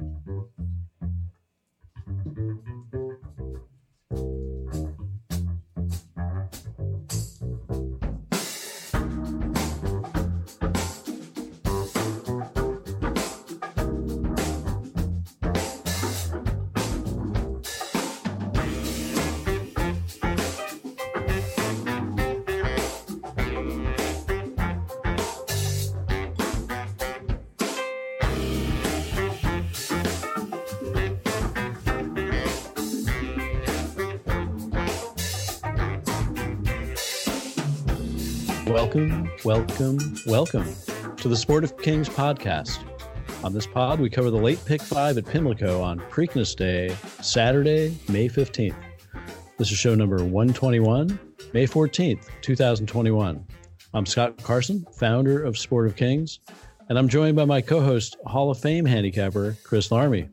Thank you. Welcome, welcome, welcome to the Sport of Kings podcast. On this pod, we cover the late pick five at Pimlico on Preakness Day, Saturday, May 15th. This is show number 121, May 14th, 2021. I'm Scott Carson, founder of Sport of Kings, and I'm joined by my co host, Hall of Fame handicapper, Chris Larmey.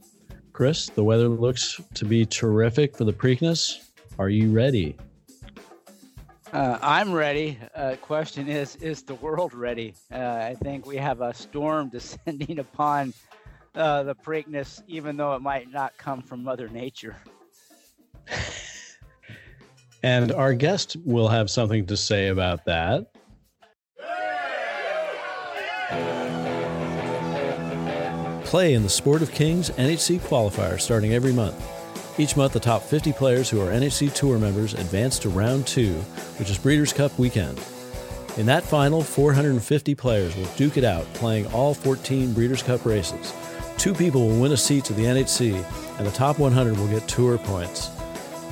Chris, the weather looks to be terrific for the Preakness. Are you ready? Uh, I'm ready. Uh, question is, is the world ready? Uh, I think we have a storm descending upon uh, the Preakness, even though it might not come from Mother Nature. and our guest will have something to say about that. Play in the Sport of Kings NHC qualifier starting every month. Each month, the top 50 players who are NHC Tour members advance to round two, which is Breeders' Cup weekend. In that final, 450 players will duke it out, playing all 14 Breeders' Cup races. Two people will win a seat to the NHC, and the top 100 will get tour points.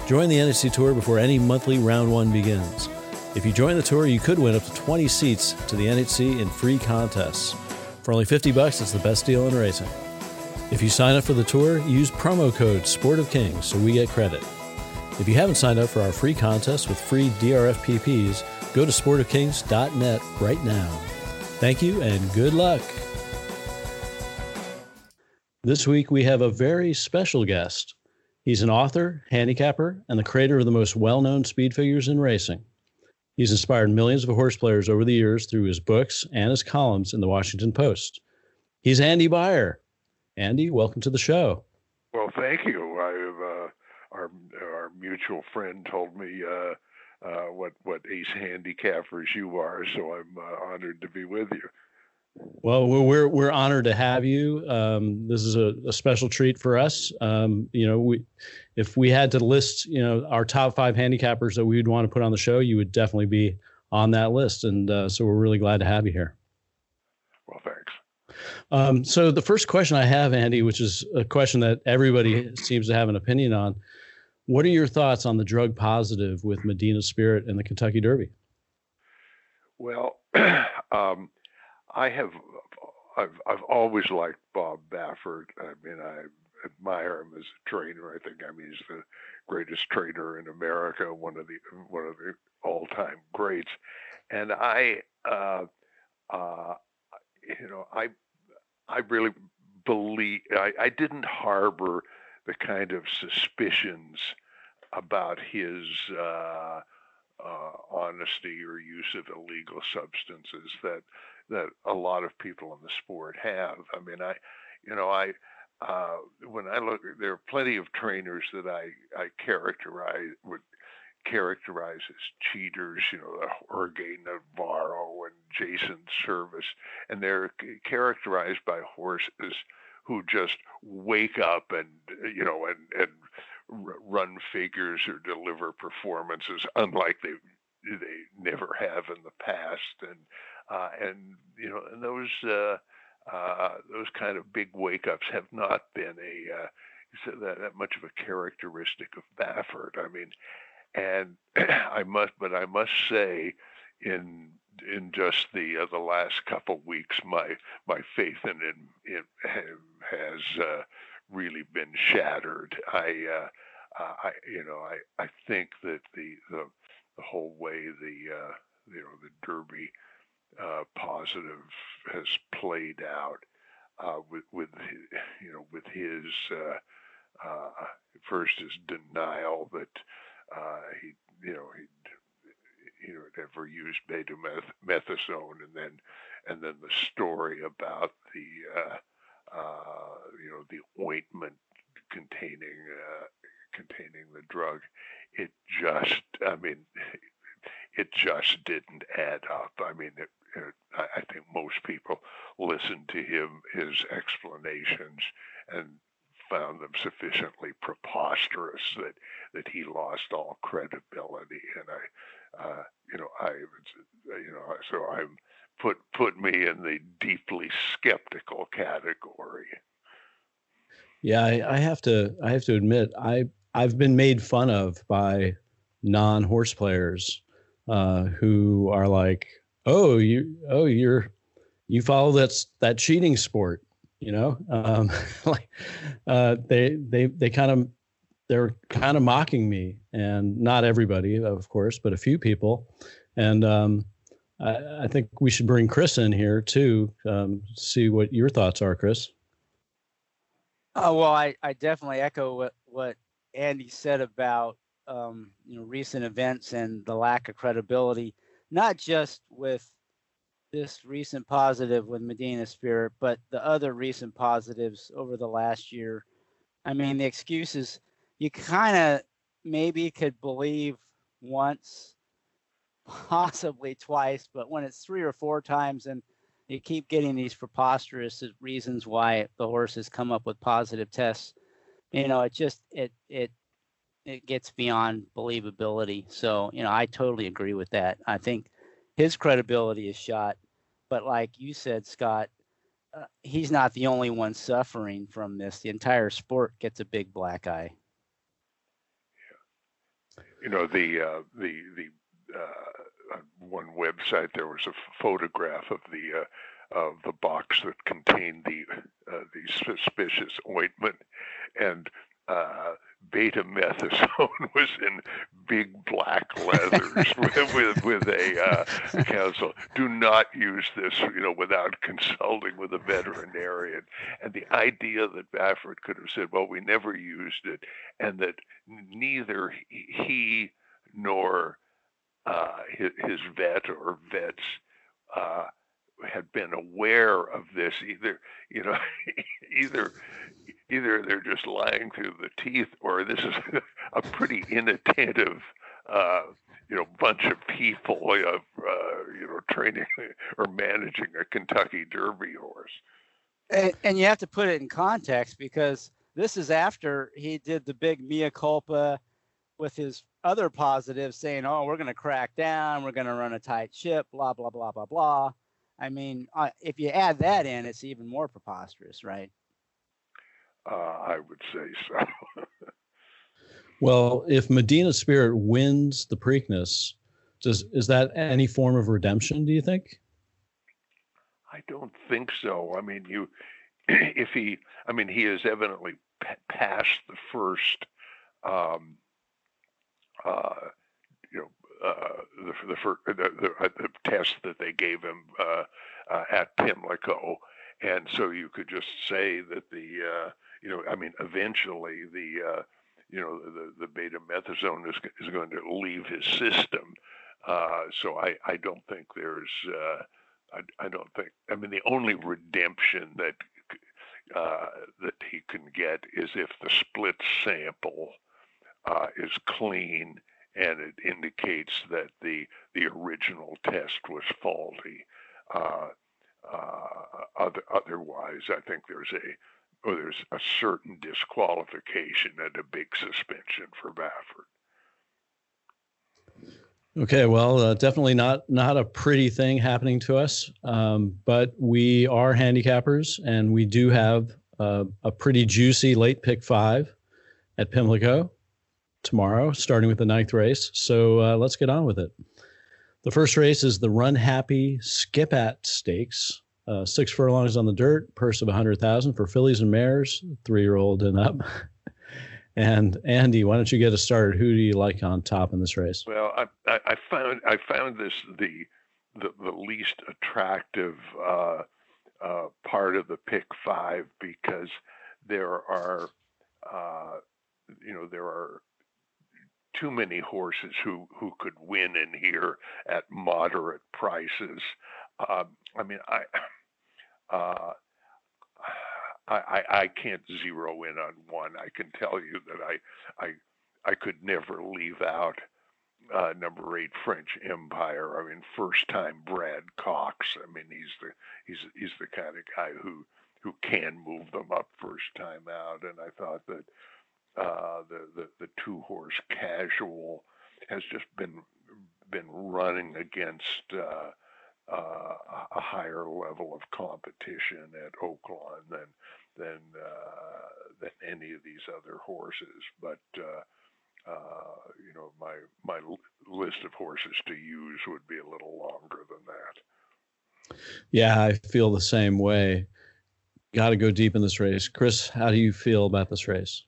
Join the NHC Tour before any monthly round one begins. If you join the tour, you could win up to 20 seats to the NHC in free contests. For only 50 bucks, it's the best deal in racing. If you sign up for the tour, use promo code Sport of Kings so we get credit. If you haven't signed up for our free contest with free DRFPPs, go to sportofkings.net right now. Thank you and good luck. This week we have a very special guest. He's an author, handicapper, and the creator of the most well known speed figures in racing. He's inspired millions of horse players over the years through his books and his columns in the Washington Post. He's Andy Beyer, Andy, welcome to the show. Well, thank you. I, uh, our our mutual friend told me uh, uh, what what ace handicappers you are, so I'm uh, honored to be with you. Well, we're we're honored to have you. Um, this is a, a, special treat for us. Um, you know, we if we had to list, you know, our top five handicappers that we would want to put on the show, you would definitely be on that list, and uh, so we're really glad to have you here. Well, thanks. Um, so the first question I have, Andy, which is a question that everybody seems to have an opinion on, what are your thoughts on the drug positive with Medina Spirit and the Kentucky Derby? Well, um, I have, I've, I've always liked Bob Baffert. I mean, I admire him as a trainer. I think, I mean, he's the greatest trainer in America, one of the one of the all-time greats. And I, uh, uh, you know, I I really believe I, I didn't harbor the kind of suspicions about his uh, uh, honesty or use of illegal substances that that a lot of people in the sport have. I mean, I, you know, I uh, when I look, there are plenty of trainers that I I characterize would characterize as cheaters, you know, Jorge Navarro and Jason Servis, and they're characterized by horses who just wake up and you know and and run figures or deliver performances unlike they they never have in the past and uh, and you know and those uh, uh, those kind of big wake ups have not been a uh, that, that much of a characteristic of Baffert. I mean, and I must, but I must say, in in just the uh, the last couple weeks, my my faith in him, in has uh, really been shattered. I, uh, I, you know, I, I think that the the, the whole way the uh, you know the Derby uh, positive has played out uh, with with you know with his first his denial that uh, he, you know, he, you know, never used betamethasone, and then, and then the story about the, uh, uh, you know, the ointment containing uh, containing the drug. It just, I mean, it just didn't add up. I mean, it, it, I think most people listened to him, his explanations, and found them sufficiently preposterous that that he lost all credibility. And I, uh, you know, I, you know, so I'm put put me in the deeply skeptical category. Yeah, I, I have to I have to admit I I've been made fun of by non horse players uh, who are like, oh you oh you're you follow that that cheating sport you know um, like uh, they they they kind of they're kind of mocking me and not everybody of course but a few people. And um, I, I, think we should bring chris in here too um, see what your thoughts are chris. Oh well i, I definitely echo what, what andy said about um, you know recent events and the lack of credibility not just with this recent positive with Medina Spirit, but the other recent positives over the last year. I mean, the excuses you kind of maybe could believe once, possibly twice, but when it's three or four times and you keep getting these preposterous reasons why the horses come up with positive tests, you know, it just it it it gets beyond believability. So, you know, I totally agree with that. I think his credibility is shot but like you said, Scott, uh, he's not the only one suffering from this. The entire sport gets a big black eye. You know the uh, the the uh, one website there was a photograph of the uh, of the box that contained the uh, the suspicious ointment, and uh, betamethasone was in big black leathers with, with, with a uh, counsel. Do not use this, you know, without consulting with a veterinarian. And the idea that Baffert could have said, "Well, we never used it," and that neither he nor uh, his, his, vet or vets uh, had been aware of this either. You know, either either they're just lying through the teeth or this is a pretty inattentive uh, you know bunch of people uh, uh, you know training or managing a Kentucky Derby horse. And, and, you have to put it in context because this is after he did the big mea culpa with his other positives saying, "Oh, we're going to crack down, we're going to run a tight ship, blah blah blah blah blah." I mean, uh, if you add that in, it's even more preposterous, right? Uh, I would say so. well, if Medina Spirit wins the Preakness, does is that any form of redemption? Do you think? I don't think so. I mean, you, if he, I mean, he has evidently p- passed the first, um, uh, you know, uh, the the, first, the, the, uh, the, test that they gave him uh, uh, at Pimlico, and so you could just say that the uh, you know, I mean, eventually the, uh, you know, the, the betamethasone is, is going to leave his system. Uh, so I, I don't think there's, uh, I, I don't think, I mean, the only redemption that, uh, that he can get is if the split sample uh, is clean and it indicates that the, the original test was faulty. Uh, other, otherwise, I think there's a or there's a certain disqualification and a big suspension for Baffert. Okay, well, uh, definitely not not a pretty thing happening to us, um, but we are handicappers, and we do have uh, a pretty juicy late pick five at Pimlico tomorrow, starting with the ninth race. So uh, let's get on with it. The first race is the Runhappy Skipat Stakes. Uh, six furlongs on the dirt, purse of a hundred thousand for fillies and mares, three year old and up. and Andy, why don't you get us started? Who do you like on top in this race? Well, I, I, I found I found this the the, the least attractive uh, uh, part of the pick five because there are uh, you know there are too many horses who who could win in here at moderate prices. Um, I mean, I uh, I, I, I can't zero in on one. I can tell you that I I I could never leave out uh, number eight French Empire. I mean, first time Brad Cox. I mean, he's the he's he's the kind of guy who who can move them up first time out. And I thought that uh, the, the the two horse Casual has just been been running against uh, uh, a higher level of competition at Oaklawn than than uh, than any of these other horses. But uh, uh, you know, my my list of horses to use would be a little longer than that. Yeah, I feel the same way. Got to go deep in this race, Chris. How do you feel about this race?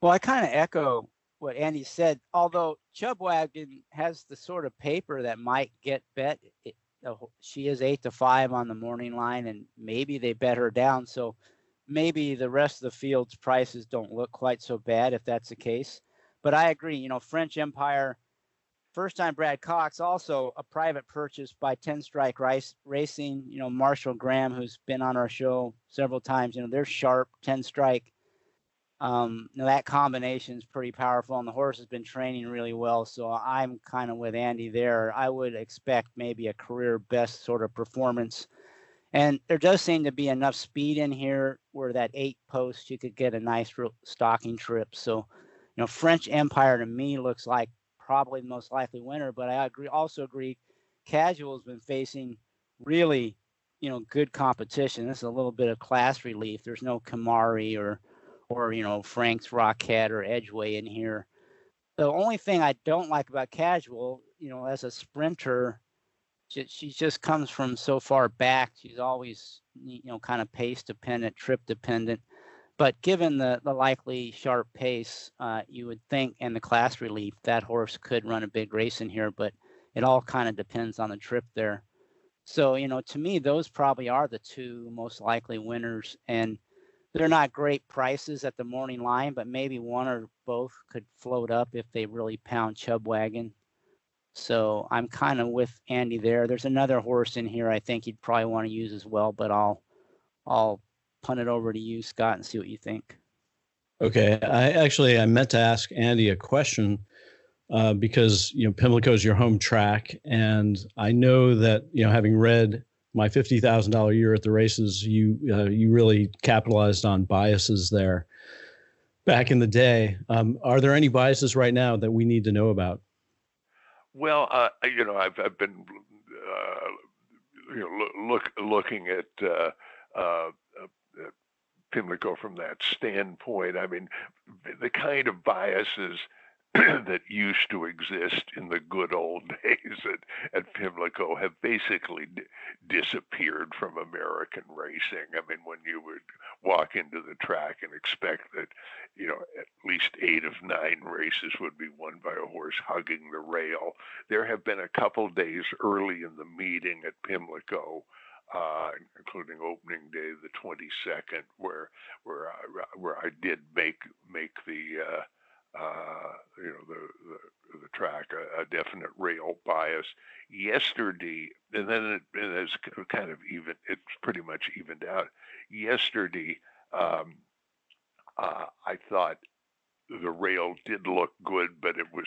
Well, I kind of echo what Andy said. Although Chub Wagon has the sort of paper that might get bet. She is eight to five on the morning line, and maybe they bet her down. So maybe the rest of the field's prices don't look quite so bad if that's the case. But I agree. You know, French Empire, first time Brad Cox, also a private purchase by Ten Strike Rice Racing. You know, Marshall Gramm, who's been on our show several times. You know, they're sharp. Ten Strike. Um, that combination is pretty powerful, and the horse has been training really well. So I'm kind of with Andy there. I would expect maybe a career best sort of performance. And there does seem to be enough speed in here where that eight post you could get a nice stocking trip. So you know, French Empire to me looks like probably the most likely winner, but I agree also agree Casual has been facing really, you know, good competition. This is a little bit of class relief. There's no Kimari or or you know Frank's Rockette or Edgeway in here. The only thing I don't like about Casual, you know, as a sprinter, she, she just comes from so far back. She's always you know kind of pace dependent, trip dependent. But given the, the likely sharp pace, uh, you would think, and the class relief, that horse could run a big race in here. But it all kind of depends on the trip there. So, you know, to me, those probably are the two most likely winners. And they're not great prices at the morning line, but maybe one or both could float up if they really pound Chub Wagon. So I'm kind of with Andy there. There's another horse in here I think you'd probably want to use as well, but I'll I'll punt it over to you, Scott, and see what you think. Okay, I actually I meant to ask Andy a question uh, because you know Pimlico is your home track, and I know that you know having read my fifty thousand dollar year at the races, you uh, you really capitalized on biases there back in the day. Um, are there any biases right now that we need to know about? Well, uh, you know, I've I've been uh, you know look looking at uh, uh, Pimlico from that standpoint. I mean, the kind of biases that used to exist in the good old days at, at Pimlico have basically d- disappeared from American racing. I mean, when you would walk into the track and expect that, you know, at least eight of nine races would be won by a horse hugging the rail, there have been a couple days early in the meeting at Pimlico uh, including opening day, the 22nd, where where I, where I did make make the uh, uh, you know the the, the track a, a, definite rail bias. Yesterday, and then it, and it's kind of even. It's pretty much evened out. Yesterday, um, uh, I thought the rail did look good, but it was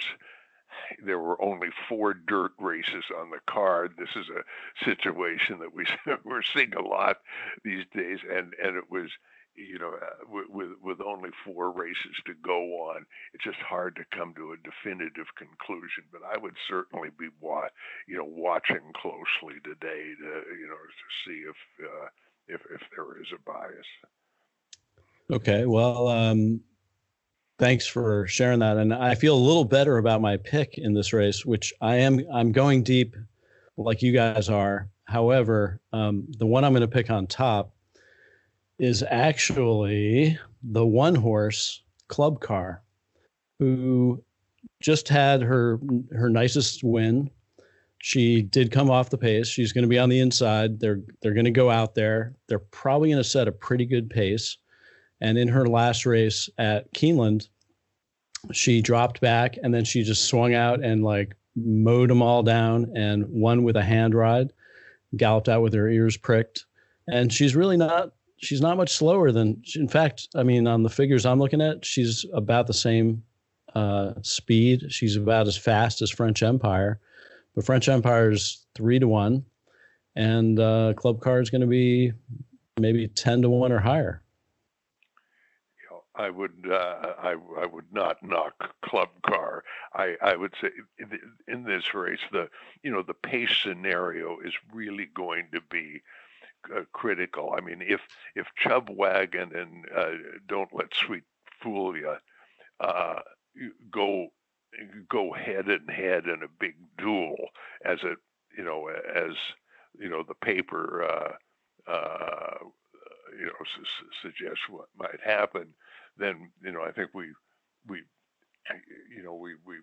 there were only four dirt races on the card. This is a situation that we we're seeing a lot these days, and and it was you know uh, with with only four races to go on, it's just hard to come to a definitive conclusion. But I would certainly be wa- you know watching closely today to you know to see if uh, if if there is a bias. Okay, well, um, thanks for sharing that. And I feel a little better about my pick in this race, which I am. I'm going deep, like you guys are. However, um, the one I'm going to pick on top is actually the one horse Club Car, who just had her her nicest win. She did come off the pace. She's going to be on the inside. They're they're going to go out there. They're probably going to set a pretty good pace. And in her last race at Keeneland, she dropped back and then she just swung out and like mowed them all down and won with a hand ride, galloped out with her ears pricked. And she's really not she's not much slower than. In fact, I mean, on the figures I'm looking at, she's about the same uh, speed. She's about as fast as French Empire, but French Empire is three to one, and uh, Club Car is going to be maybe ten to one or higher. I would uh, I, I would not knock Club Car. I, I would say in this race the you know the pace scenario is really going to be uh, critical. I mean if if Chub Wagon and uh, Don't Let Sweet Fool You uh, go go head and head in a big duel as it you know as you know the paper uh, uh, you know su- suggests what might happen then you know I think we we you know we we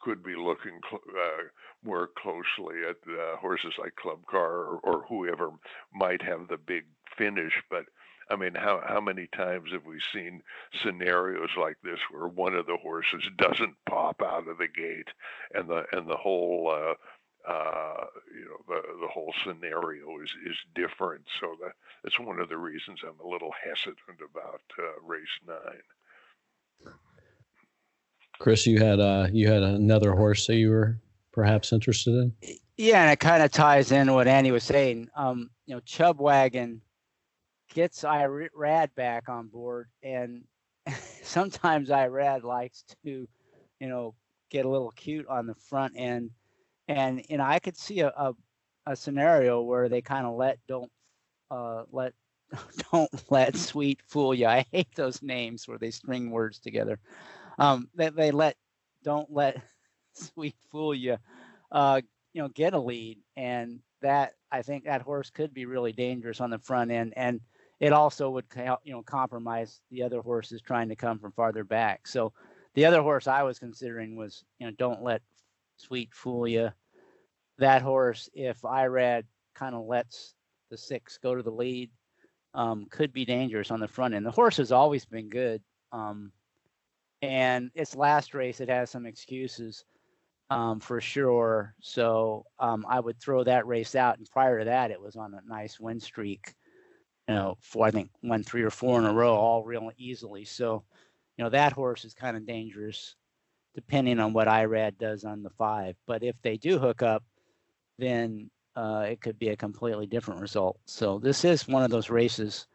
could be looking cl- uh, more closely at uh, horses like Club Car or, or whoever might have the big finish, but. I mean, how how many times have we seen scenarios like this where one of the horses doesn't pop out of the gate, and the and the whole uh, uh, you know the the whole scenario is is different. So that that's one of the reasons I'm a little hesitant about uh, race nine. Chris, you had uh you had another horse that you were perhaps interested in. Yeah, and it kind of ties in what Andy was saying. Um, you know, Chub Wagon gets Irad back on board, and sometimes Irad likes to, you know, get a little cute on the front end and you know I could see a a, a scenario where they kind of let don't uh, let don't let sweet fool you. I hate those names where they string words together. Um, they, they let don't let sweet fool you. Uh, you know, get a lead, and that I think that horse could be really dangerous on the front end, and it also would you know compromise the other horses trying to come from farther back. So the other horse I was considering was you know don't let Sweet Fool You. That horse, if Irad kind of lets the six go to the lead, um, could be dangerous on the front end. The horse has always been good. Um, and its last race, it has some excuses um, for sure. So um, I would throw that race out. And prior to that, it was on a nice win streak. You know, for I think won three or four in a row, all real easily. So, you know, that horse is kind of dangerous depending on what IRAD does on the five. But if they do hook up, then uh, it could be a completely different result. So this is one of those races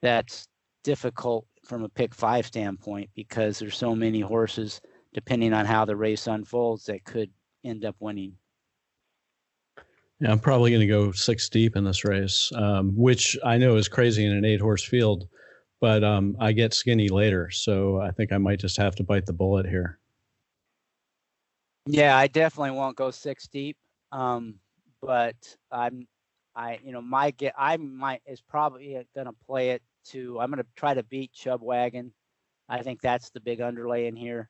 that's difficult from a pick five standpoint because there's so many horses, depending on how the race unfolds, that could end up winning. Yeah, I'm probably going to go six deep in this race, um, which I know is crazy in an eight horse field, but um, I get skinny later. So I think I might just have to bite the bullet here. Yeah, I definitely won't go six deep. Um, but I'm, I, you know, my get, I might is probably gonna play it to. I'm gonna try to beat Chub Wagon. I think that's the big underlay in here,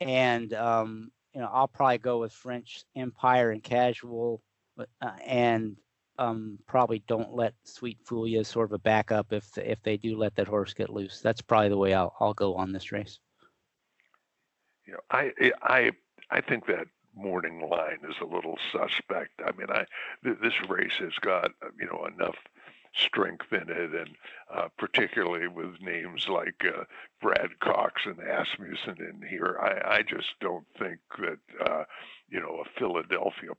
and um, you know, I'll probably go with French Empire and Casual, uh, and um, probably don't let Sweet Fool you sort of a backup if if they do let that horse get loose. That's probably the way I'll I'll go on this race. You know, I I I think that morning line is a little suspect. I mean, I th- this race has got you know enough strength in it, and uh, particularly with names like uh, Brad Cox and Asmussen in here, I, I just don't think that uh, you know a Philadelphia,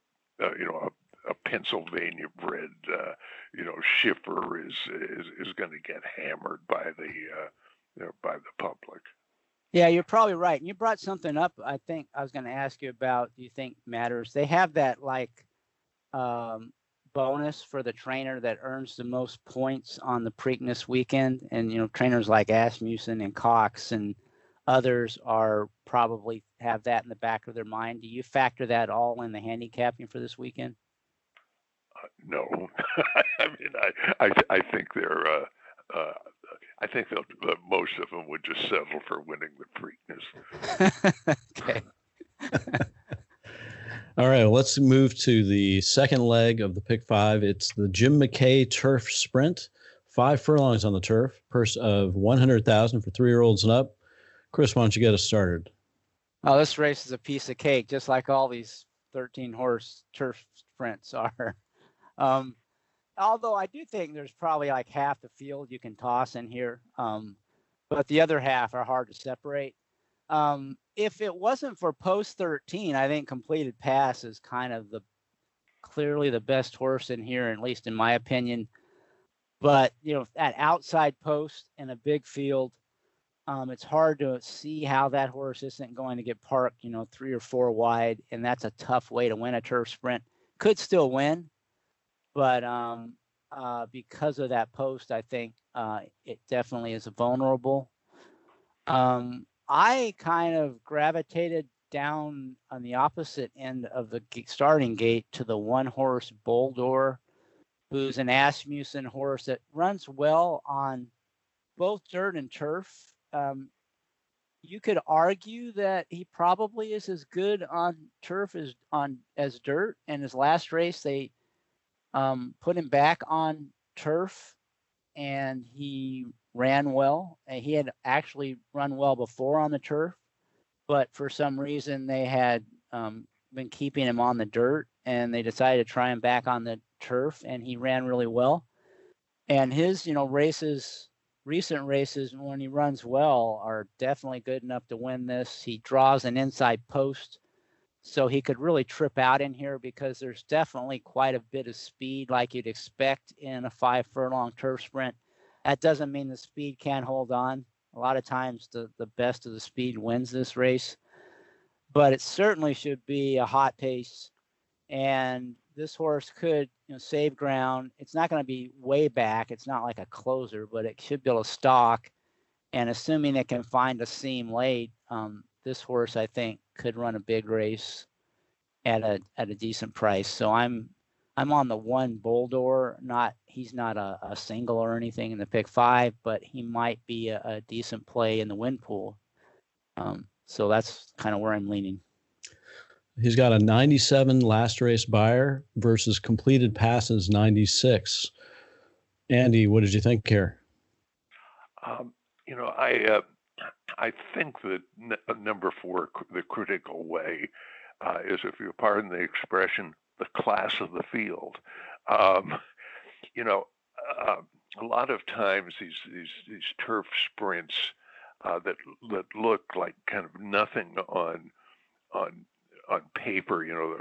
uh, you know a, a Pennsylvania bred, uh, you know Schiffer is is is going to get hammered by the uh, you know, by the public. Yeah, you're probably right. And you brought something up. I think I was going to ask you about. Do you think matters? They have that like um, bonus for the trainer that earns the most points on the Preakness weekend, and you know trainers like Asmussen and Cox and others are probably have that in the back of their mind. Do you factor that all in the handicapping for this weekend? Uh, no, I mean I I, I think they're. Uh, uh, I think uh, most of them would just settle for winning the Preakness. okay. All right, well, let's move to the second leg of the pick five. It's the Jim McKay Turf Sprint. Five furlongs on the turf, purse of 100000 for three year olds and up. Chris, why don't you get us started? Oh, this race is a piece of cake, just like all these 13 horse turf sprints are. Um, although I do think there's probably like half the field you can toss in here, um, but the other half are hard to separate. Um, if it wasn't for post 13, I think completed pass is kind of the clearly the best horse in here, at least in my opinion. But you know, at outside post in a big field, um, it's hard to see how that horse isn't going to get parked, you know, three or four wide, and that's a tough way to win a turf sprint. Could still win, but um, uh, because of that post, I think uh, it definitely is vulnerable. Um, I kind of gravitated down on the opposite end of the starting gate to the one horse Boldore, who's an Asmussen horse that runs well on both dirt and turf. Um, you could argue that he probably is as good on turf as on as dirt. And his last race, they um, put him back on turf, and he ran well. And he had actually run well before on the turf, but for some reason they had um, been keeping him on the dirt, and they decided to try him back on the turf, and he ran really well. And his, you know, races, recent races when he runs well, are definitely good enough to win this. He draws an inside post so he could really trip out in here because there's definitely quite a bit of speed like you'd expect in a five furlong turf sprint. That doesn't mean the speed can't hold on. A lot of times the, the best of the speed wins this race, but it certainly should be a hot pace. And this horse could you know, save ground. It's not going to be way back. It's not like a closer, but it should be able to stalk. And assuming it can find a seam late, um, this horse I think could run a big race at a at a decent price. So I'm I'm on the one Boldore. Not he's not a, a single or anything in the pick five, but he might be a, a decent play in the win pool. Um, so that's kind of where I'm leaning. He's got a 97 last race Beyer versus completed passes 96. Andy, what did you think here? Um, you know, I uh, I think that n- uh, number four, the critical way, uh, is, if you pardon the expression, the class of the field. Um, you know, uh, a lot of times these these these turf sprints uh, that that look like kind of nothing on on on paper, you know,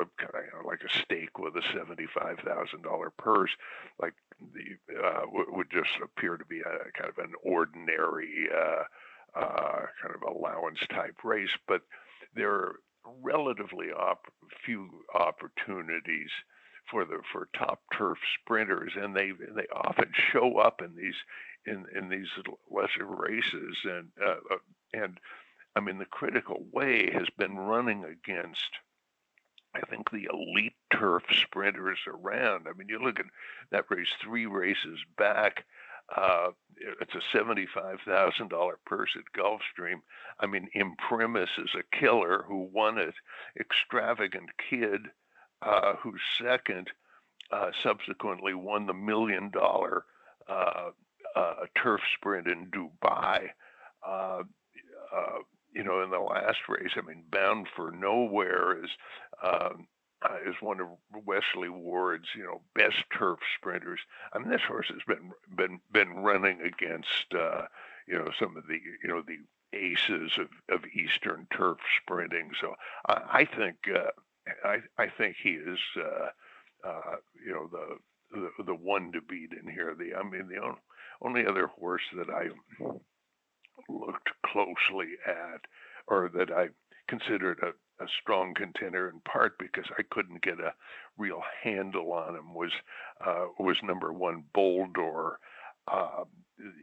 like a stake with a seventy-five thousand dollar purse, like the uh, would just appear to be a kind of an ordinary uh, uh, kind of allowance type race, but there relatively op- few opportunities for the for top turf sprinters, and they they often show up in these in in these lesser races, and uh, uh, and I mean the critical way has been running against. I think the elite turf sprinters around. I mean, you look at that race three races back. Uh, it's a $75,000 purse at Gulfstream. I mean, Imprimis is a killer who won it. Extravagant Kid, uh, who's second, uh, subsequently won the million dollar uh, uh, turf sprint in Dubai. Uh, you know, in the last race, I mean, Bound for Nowhere is um, uh, is one of Wesley Ward's, you know, best turf sprinters. I mean, this horse has been been been running against, uh, you know, some of the, you know, the aces of, of Eastern turf sprinting. So I, I think uh, I I think he is, uh, uh, you know, the, the the one to beat in here. The I mean, the only, only other horse that I looked closely at, or that I considered a a strong contender in part because I couldn't get a real handle on him was uh, was number one Boldore. Uh,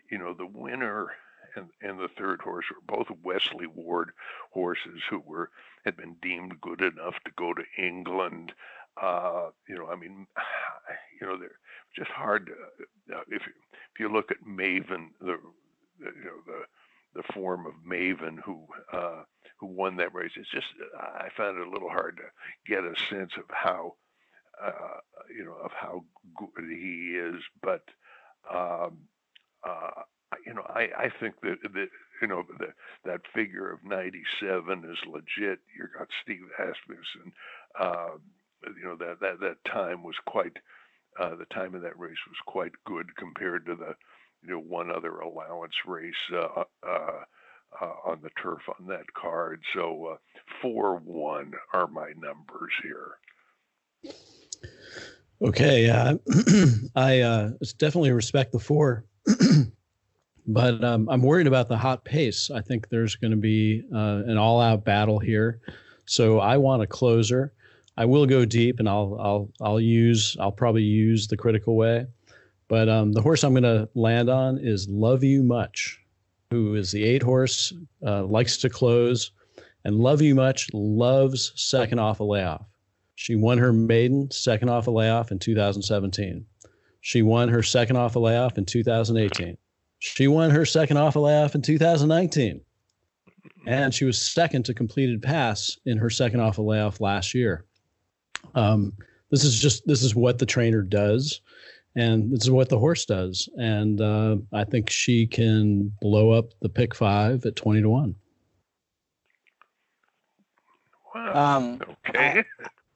you know the winner and, and the third horse were both Wesley Ward horses who were had been deemed good enough to go to England. Uh, you know, I mean, you know, they're just hard to, uh, if if you look at Maven, the, the you know the the form of Maven who uh, who won that race. It's just I found it a little hard to get a sense of how uh, you know of how good he is, but um, uh, you know I, I think that that you know the, that figure of 97 is legit. You got Steve Asmussen. Uh, you know that that that time was quite uh, the time of that race was quite good compared to the you know one other allowance race uh, uh, uh on the turf on that card. So uh, four one are my numbers here. Okay, uh, I uh, definitely respect the four, but um, I'm worried about the hot pace. I think there's going to be uh, an all-out battle here, so I want a closer. I will go deep, and I'll I'll I'll use I'll probably use the critical way, but um, the horse I'm going to land on is Love You Much, who is the eight horse, uh, likes to close, and Love You Much loves second off a layoff. She won her maiden second off a layoff in 2017. She won her second off a layoff in 2018. She won her second off a layoff in 2019. And she was second to completed pass in her second off a layoff last year. Um, this is just this is what the trainer does, and this is what the horse does. And uh, I think she can blow up the pick five at 20 to one. Wow. Um, okay.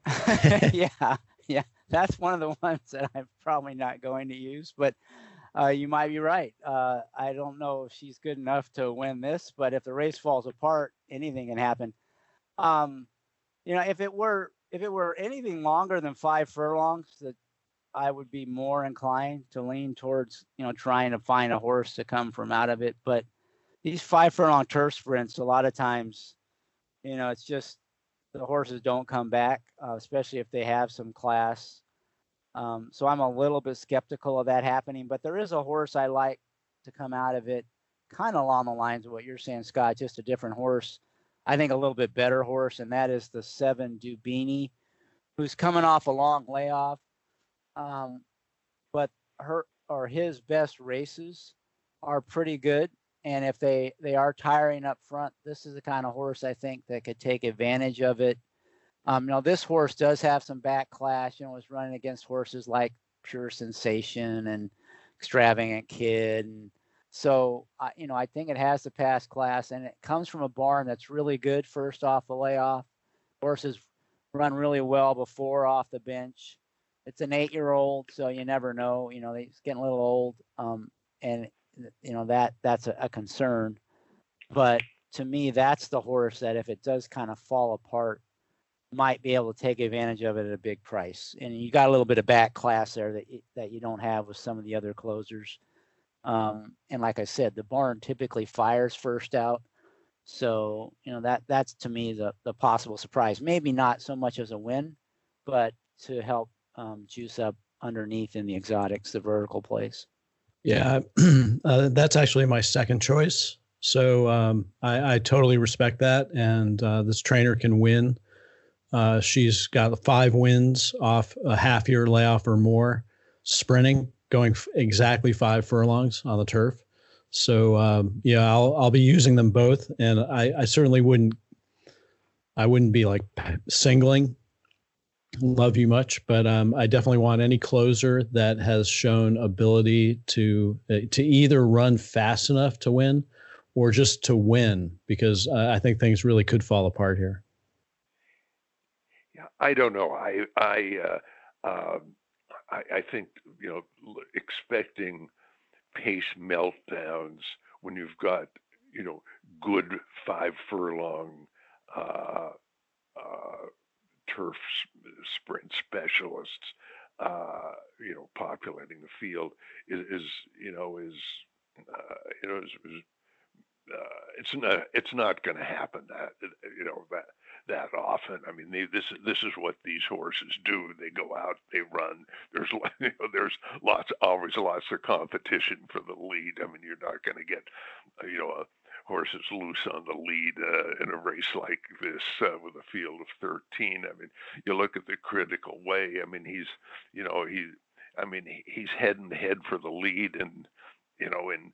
I, yeah, yeah, that's one of the ones that I'm probably not going to use, but uh, you might be right. Uh, I don't know if she's good enough to win this, but if the race falls apart, anything can happen. Um, you know, if it were if it were anything longer than five furlongs, that I would be more inclined to lean towards you know trying to find a horse to come from out of it. But these five furlong turf sprints, a lot of times, you know, it's just the horses don't come back, uh, especially if they have some class. Um, so I'm a little bit skeptical of that happening, but there is a horse I like to come out of it, kind of along the lines of what you're saying, Scott, just a different horse. I think a little bit better horse, and that is the seven Dubini, who's coming off a long layoff. Um, but her or his best races are pretty good and if they they are tiring up front, this is the kind of horse I think that could take advantage of it. Um, know, this horse does have some back clash. You know, was running against horses like Pure Sensation and Extravagant Kid, and so uh, you know, I think it has the pass class, and it comes from a barn that's really good first off the layoff. Horses run really well before off the bench. It's an eight-year-old, so you never know. You know, he's getting a little old, um, and you know that that's a, a concern. But to me, that's the horse that if it does kind of fall apart, might be able to take advantage of it at a big price. And you got a little bit of back class there that you, that you don't have with some of the other closers. Um, and like I said, the barn typically fires first out. So you know that that's to me the the possible surprise. Maybe not so much as a win, but to help um, juice up underneath in the exotics, the vertical place. Yeah, uh, that's actually my second choice. So um, I, I, totally respect that, and uh, this trainer can win. Uh, she's got five wins off a half year layoff or more, sprinting, going f- exactly five furlongs on the turf. So um, yeah, I'll I'll be using them both, and I, I certainly wouldn't I wouldn't be like singling love you much, but um, I definitely want any closer that has shown ability to uh, to either run fast enough to win, or just to win, because uh, I think things really could fall apart here. Yeah, I don't know. I I uh, uh, I, I think you know expecting pace meltdowns when you've got you know good five furlong uh, uh, turf sprint specialists, uh, you know, populating the field is, is you know, is, uh, you know, is, is uh, it's not, it's not going to happen that, you know, that, that often. I mean, they, this this is what these horses do. They go out, they run. There's you know, there's lots always lots of competition for the lead. I mean, you're not going to get you know a horses loose on the lead uh, in a race like this uh, with a field of 13. I mean, you look at the critical way. I mean, he's, you know, he, I mean, he's head and head for the lead, and you know, in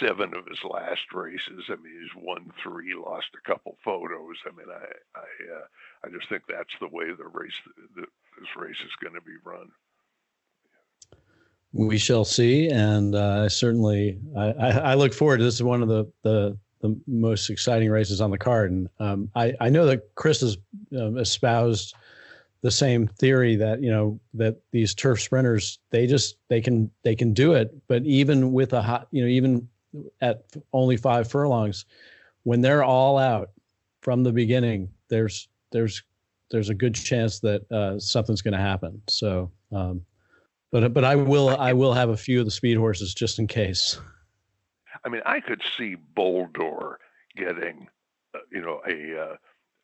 seven of his last races, I mean, he's won three, lost a couple photos. I mean, I, I, uh, I just think that's the way the race, the, this race is going to be run we shall see and uh, certainly I, I, look forward to this is one of the, the the most exciting races on the card. And um, I, I know that Chris has um, espoused the same theory that you know that these turf sprinters they just they can they can do it. But even with a hot you know even at only five furlongs when they're all out from the beginning there's there's there's a good chance that uh, something's going to happen. So um, but but i will i will have a few of the speed horses just in case i mean i could see boldor getting uh, you know a uh,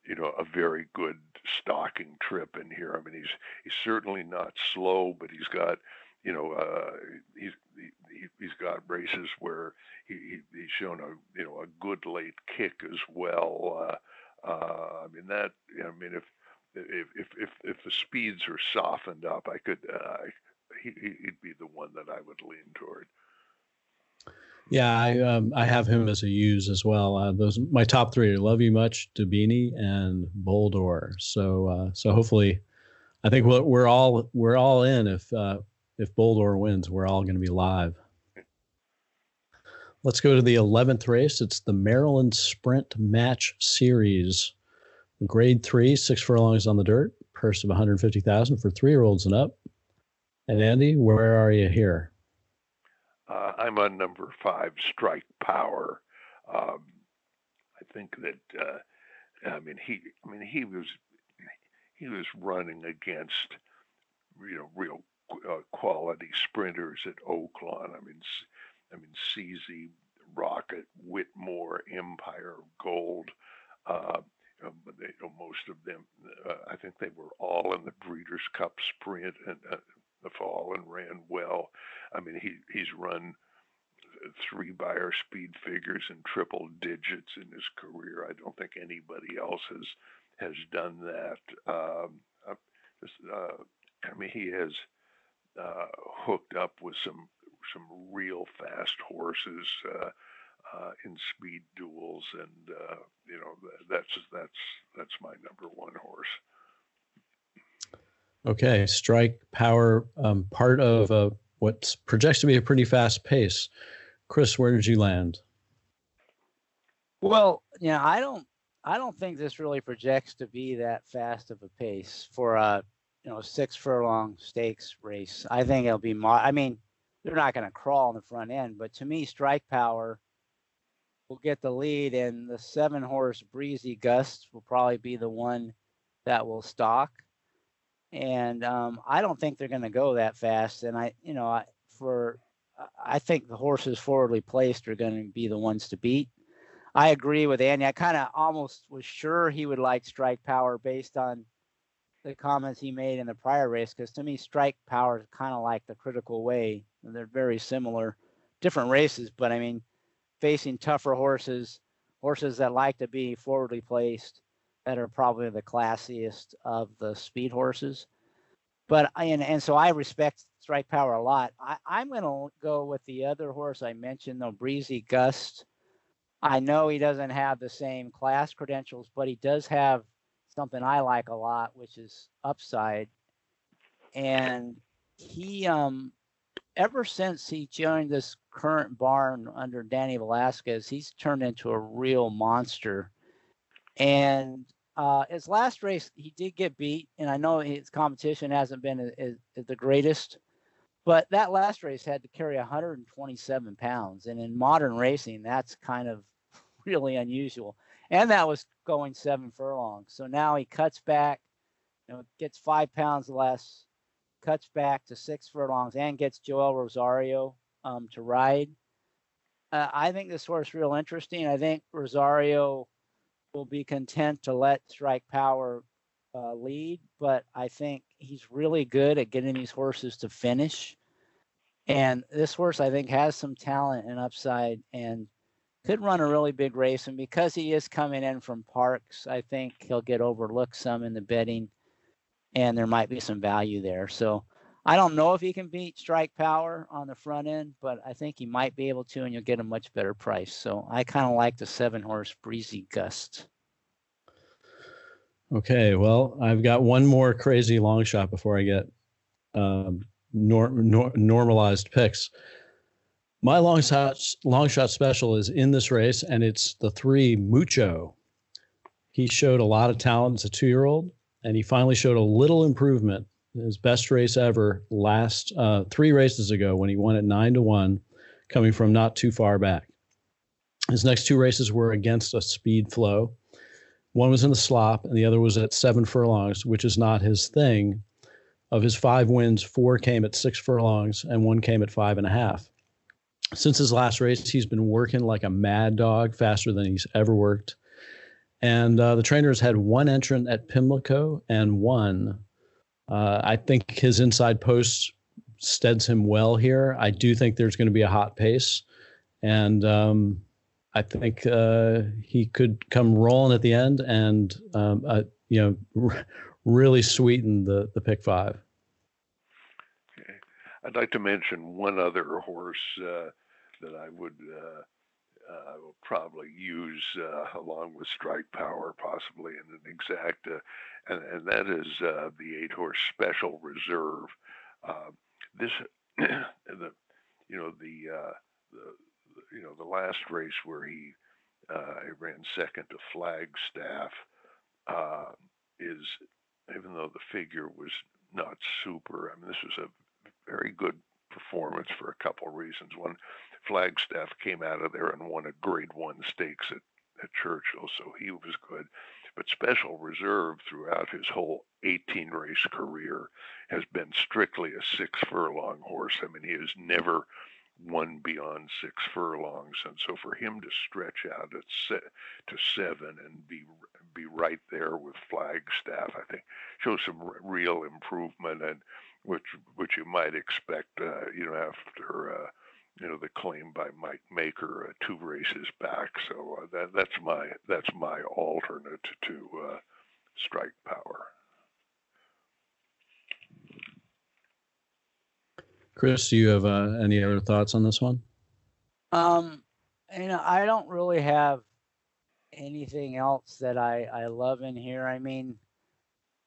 you know a very good stalking trip in here. I mean, he's he's certainly not slow, but he's got you know uh, he's he, he's got races where he, he, he's shown a you know a good late kick as well. Uh, uh, I mean that I mean if if if if, if the speeds are softened up, I could uh, he, he'd be the one that I would lean toward. Yeah, I um, I have him as a use as well. Uh, those my top three are Love You Much, Dabini, and Boldor. So uh, so hopefully, I think we're, we're all we're all in. If uh, if Boldor wins, we're all going to be live. Let's go to the eleventh race. It's the Maryland Sprint Match Series, Grade Three, six furlongs on the dirt, purse of one hundred fifty thousand for three year olds and up. And Andy, where are you here? Uh, I'm on number five, Strike Power. Um, I think that uh, I mean he I mean he was he was running against you know real uh, quality sprinters at Oaklawn. I mean I mean CZ, Rocket, Whitmore, Empire Gold. Uh, they, you know, most of them, uh, I think they were all in the Breeders' Cup Sprint and uh, the fall and ran well. I mean, he he's run three Beyer speed figures and triple digits in his career. I don't think anybody else has has done that. Um, just, uh, I mean, he has uh, hooked up with some some real fast horses uh, uh in speed duels, and uh, you know that's that's that's my number one horse. Okay, strike power, um, part of uh, what projects to be a pretty fast pace. Chris, where did you land? Well, yeah, I don't, I don't think this really projects to be that fast of a pace for a, you know, six furlong stakes race. I think it'll be. Mo- I mean, they're not going to crawl in the front end, but to me, strike power will get the lead, and the seven horse breezy gust will probably be the one that will stalk and um, I don't think they're going to go that fast. And I, you know, I, for I think the horses forwardly placed are going to be the ones to beat. I agree with Andy. I kind of almost was sure he would like Strike Power based on the comments he made in the prior race, because to me, Strike Power is kind of like the Critical Way. They're very similar, different races, but I mean, facing tougher horses, horses that like to be forwardly placed that are probably the classiest of the speed horses. But and and so I respect Strike Power a lot. I, I'm going to go with the other horse I mentioned, though, Breezy Gust. I know he doesn't have the same class credentials, but he does have something I like a lot, which is upside. And he, um, ever since he joined this current barn under Danny Velazquez, he's turned into a real monster. And uh, his last race, he did get beat, and I know his competition hasn't been a, a, the greatest, but that last race had to carry 127 pounds, and in modern racing, that's kind of really unusual. And that was going seven furlongs. So now he cuts back, you know, gets five pounds less, cuts back to six furlongs, and gets Joel Rosario um, to ride. Uh, I think this horse is real interesting. I think Rosario will be content to let Strike Power uh, lead, but I think he's really good at getting these horses to finish. And this horse, I think, has some talent and upside and could run a really big race. And because he is coming in from Parx, I think he'll get overlooked some in the betting, and there might be some value there. So I don't know if he can beat Strike Power on the front end, but I think he might be able to, and you'll get a much better price. So I kind of like the seven horse Breezy Gust. Okay, well, I've got one more crazy long shot before I get um, nor, nor, normalized picks. My long shot long shot special is in this race, and it's the three Mucho. He showed a lot of talent as a two year old and he finally showed a little improvement. His best race ever last uh, three races ago when he won at nine to one, coming from not too far back. His next two races were against a speed flow. One was in the slop, and the other was at seven furlongs, which is not his thing. Of his five wins, four came at six furlongs, and one came at five and a half. Since his last race, he's been working like a mad dog, faster than he's ever worked. And uh, the trainer has had one entrant at Pimlico and one. Uh, I think his inside post steads him well here. I do think there's going to be a hot pace. And um, I think uh, he could come rolling at the end and um, uh, you know r- really sweeten the the pick five. Okay. I'd like to mention one other horse uh, that I would uh, uh, will probably use uh, along with Strike Power, possibly in an exact, and and that is the eight horse Special Reserve. this the you know the the you know, the last race where he uh, ran second to Flagstaff uh, is, even though the figure was not super, I mean, this was a very good performance for a couple of reasons. One, Flagstaff came out of there and won a grade one stakes at, at Churchill, so he was good. But Special Reserve throughout his whole 18 race career has been strictly a six furlong horse. I mean, he has never one beyond six furlongs, and so for him to stretch out at se- to seven and be be right there with Flagstaff, I think shows some r- real improvement, and which which you might expect, uh, you know, after uh, you know the claim by Mike Maker uh, two races back. So uh, that that's my that's my alternate to uh, Strike Power. Chris, do you have uh, any other thoughts on this one? Um, you know, I don't really have anything else that I I love in here. I mean,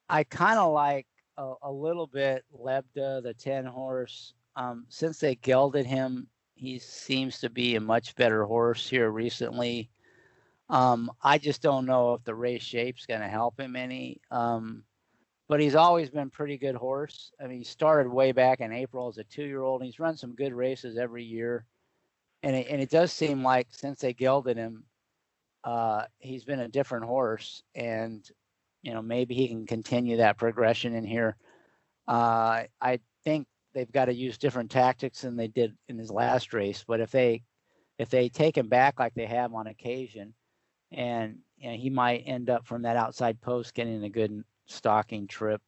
I kind of like a, a, little bit Lebda, the ten horse. Um, since they gelded him, he seems to be a much better horse here recently. Um, I just don't know if the race shape's going to help him any. Um, but he's always been pretty good horse. I mean, he started way back in April as a two-year-old, and he's run some good races every year. And it, and it does seem like since they gelded him, uh, he's been a different horse, and you know maybe he can continue that progression in here. Uh, I think they've got to use different tactics than they did in his last race. But if they if they take him back like they have on occasion, and you know, he might end up from that outside post getting a good stocking trip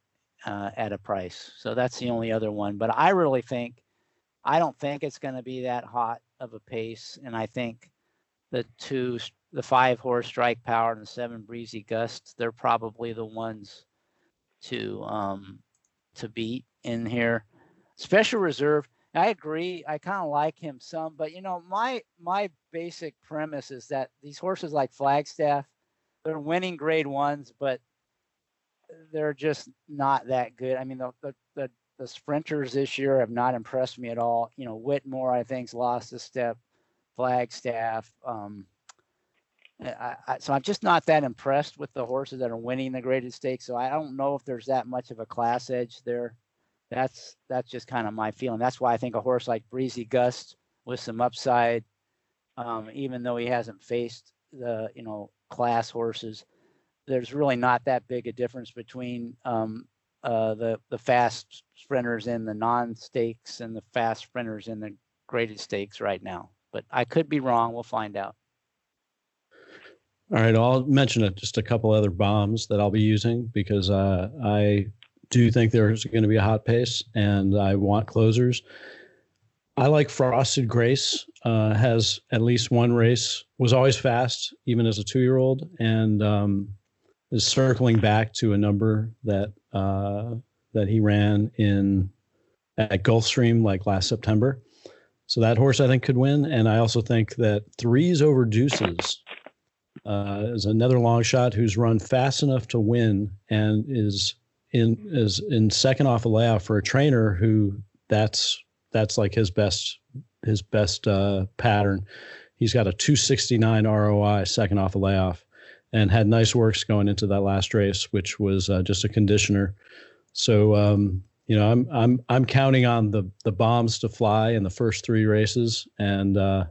uh, at a price. So that's the only other one. But I really think, I don't think it's going to be that hot of a pace. And I think the two, the five horse strike power and the seven breezy gusts, they're probably the ones to um, to beat in here. Special reserve. I agree. I kind of like him some, but you know, my my basic premise is that these horses like Flagstaff, they're winning grade ones, but they're just not that good. I mean, the, the, the the sprinters this year have not impressed me at all. You know, Whitmore I think's lost a step. Flagstaff. Um, I, I, so I'm just not that impressed with the horses that are winning the graded stakes. So I don't know if there's that much of a class edge there. That's that's just kind of my feeling. That's why I think a horse like Breezy Gust with some upside, um, even though he hasn't faced the you know class horses, there's really not that big a difference between um, uh, the the fast sprinters in the non stakes and the fast sprinters in the graded stakes right now. But I could be wrong. We'll find out. All right, I'll mention just a couple other bombs that I'll be using because uh, I do you think there's going to be a hot pace and I want closers. I like Frosted Grace. Uh, has at least one race. Was always fast, even as a two-year-old, and um, is circling back to a number that uh, that he ran in at Gulfstream like last September. So that horse I think could win, and I also think that threes over deuces uh, is another long shot who's run fast enough to win and is in is in second off a layoff for a trainer who that's that's like his best his best uh, pattern. He's got a 269 ROI second off a layoff and had nice works going into that last race, which was uh, just a conditioner. So um, you know, I'm I'm I'm counting on the the bombs to fly in the first three races, and uh,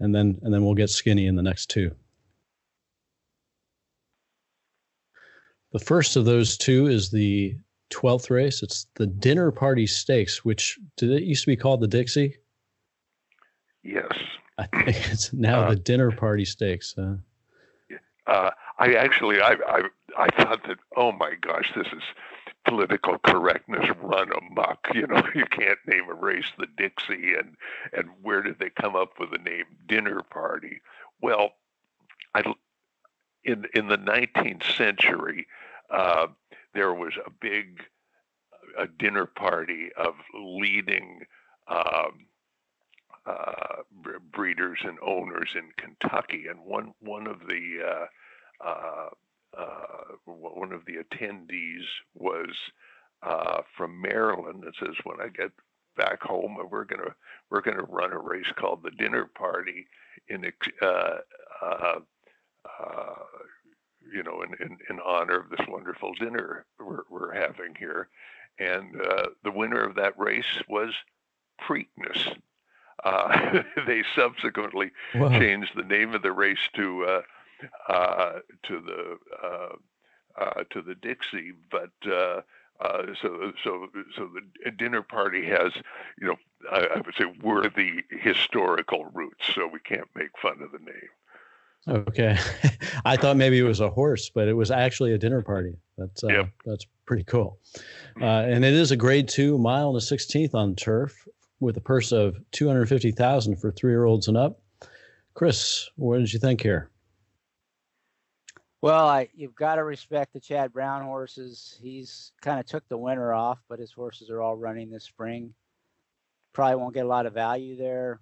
and then and then we'll get skinny in the next two. The first of those two is the 12th race. It's the Dinner Party Stakes, which did it used to be called the Dixie? Yes. I think it's now uh, the Dinner Party Stakes. Uh, uh, I actually, I, I, I thought that, oh my gosh, this is political correctness run amok. You know, you can't name a race the Dixie, and and where did they come up with the name Dinner Party? Well, I, in in the 19th century, uh, there was a big a dinner party of leading um, uh, breeders and owners in Kentucky, and one one of the uh, uh, uh one of the attendees was uh, from Maryland. That says, "When I get back home, we're gonna we're gonna run a race called the Dinner Party in uh, you know, in, in, in, honor of this wonderful dinner we're, we're having here. And uh, the winner of that race was Preakness. Uh, they subsequently wow. changed the name of the race to uh, uh to the uh, uh, to the Dixie, but so so so the dinner party has you know I, I would say worthy historical roots, so we can't make fun of the name. Okay, I thought maybe it was a horse, but it was actually a dinner party. That's uh, yep. that's pretty cool. Uh, and it is a grade two mile and a sixteenth on turf with a purse of two hundred fifty thousand for three year olds and up. Chris, what did you think here? Well, I, you've got to respect the Chad Brown horses. He's kind of took the winter off, but his horses are all running this spring. Probably won't get a lot of value there.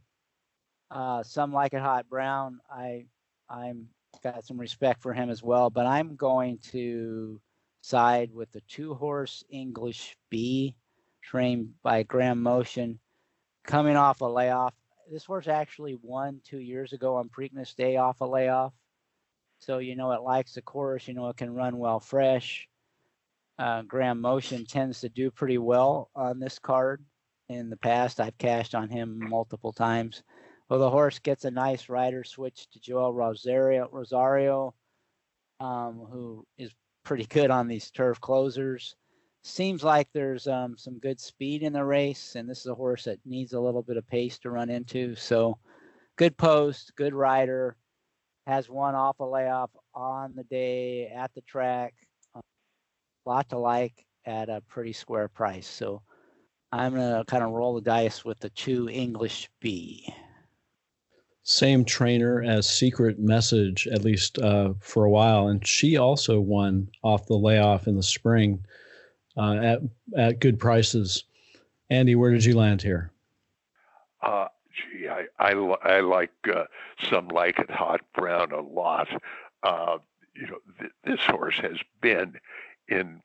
Uh, some like it hot brown. I I'm got some respect for him as well, but I'm going to side with the two horse English Bee trained by Graham Motion coming off a layoff. This horse actually won two years ago on Preakness Day off a layoff. So you know it likes the course, you know it can run well fresh. Uh, Graham Motion tends to do pretty well on this card. In the past, I've cashed on him multiple times. Well, the horse gets a nice rider switch to Joel Rosario, Rosario um, who is pretty good on these turf closers. Seems like there's um, some good speed in the race, and this is a horse that needs a little bit of pace to run into. So, good post, good rider, has one off a layoff on the day at the track. A lot to like at a pretty square price. So, I'm gonna kind of roll the dice with the two English Bee same trainer as Secret Message, at least uh, for a while, and she also won off the layoff in the spring uh, at at good prices. Andy, where did you land here? Uh, gee, I I, I like uh, some like it hot brown a lot. Uh, you know, th- this horse has been in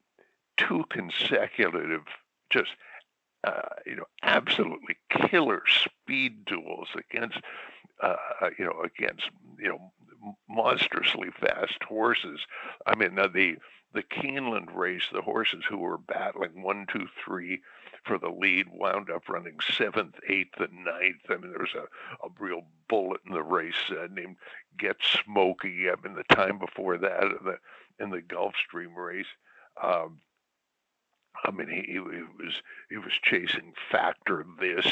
two consecutive just uh, you know absolutely killer speed duels against uh, uh, you know, against you know monstrously fast horses. I mean, the the Keeneland race, the horses who were battling one, two, three for the lead wound up running seventh, eighth, and ninth. I mean, there was a, a real bullet in the race uh, named Get Smokin. I mean, the time before that, in the in the Gulfstream race. Um, I mean, he, he was he was chasing Factor this.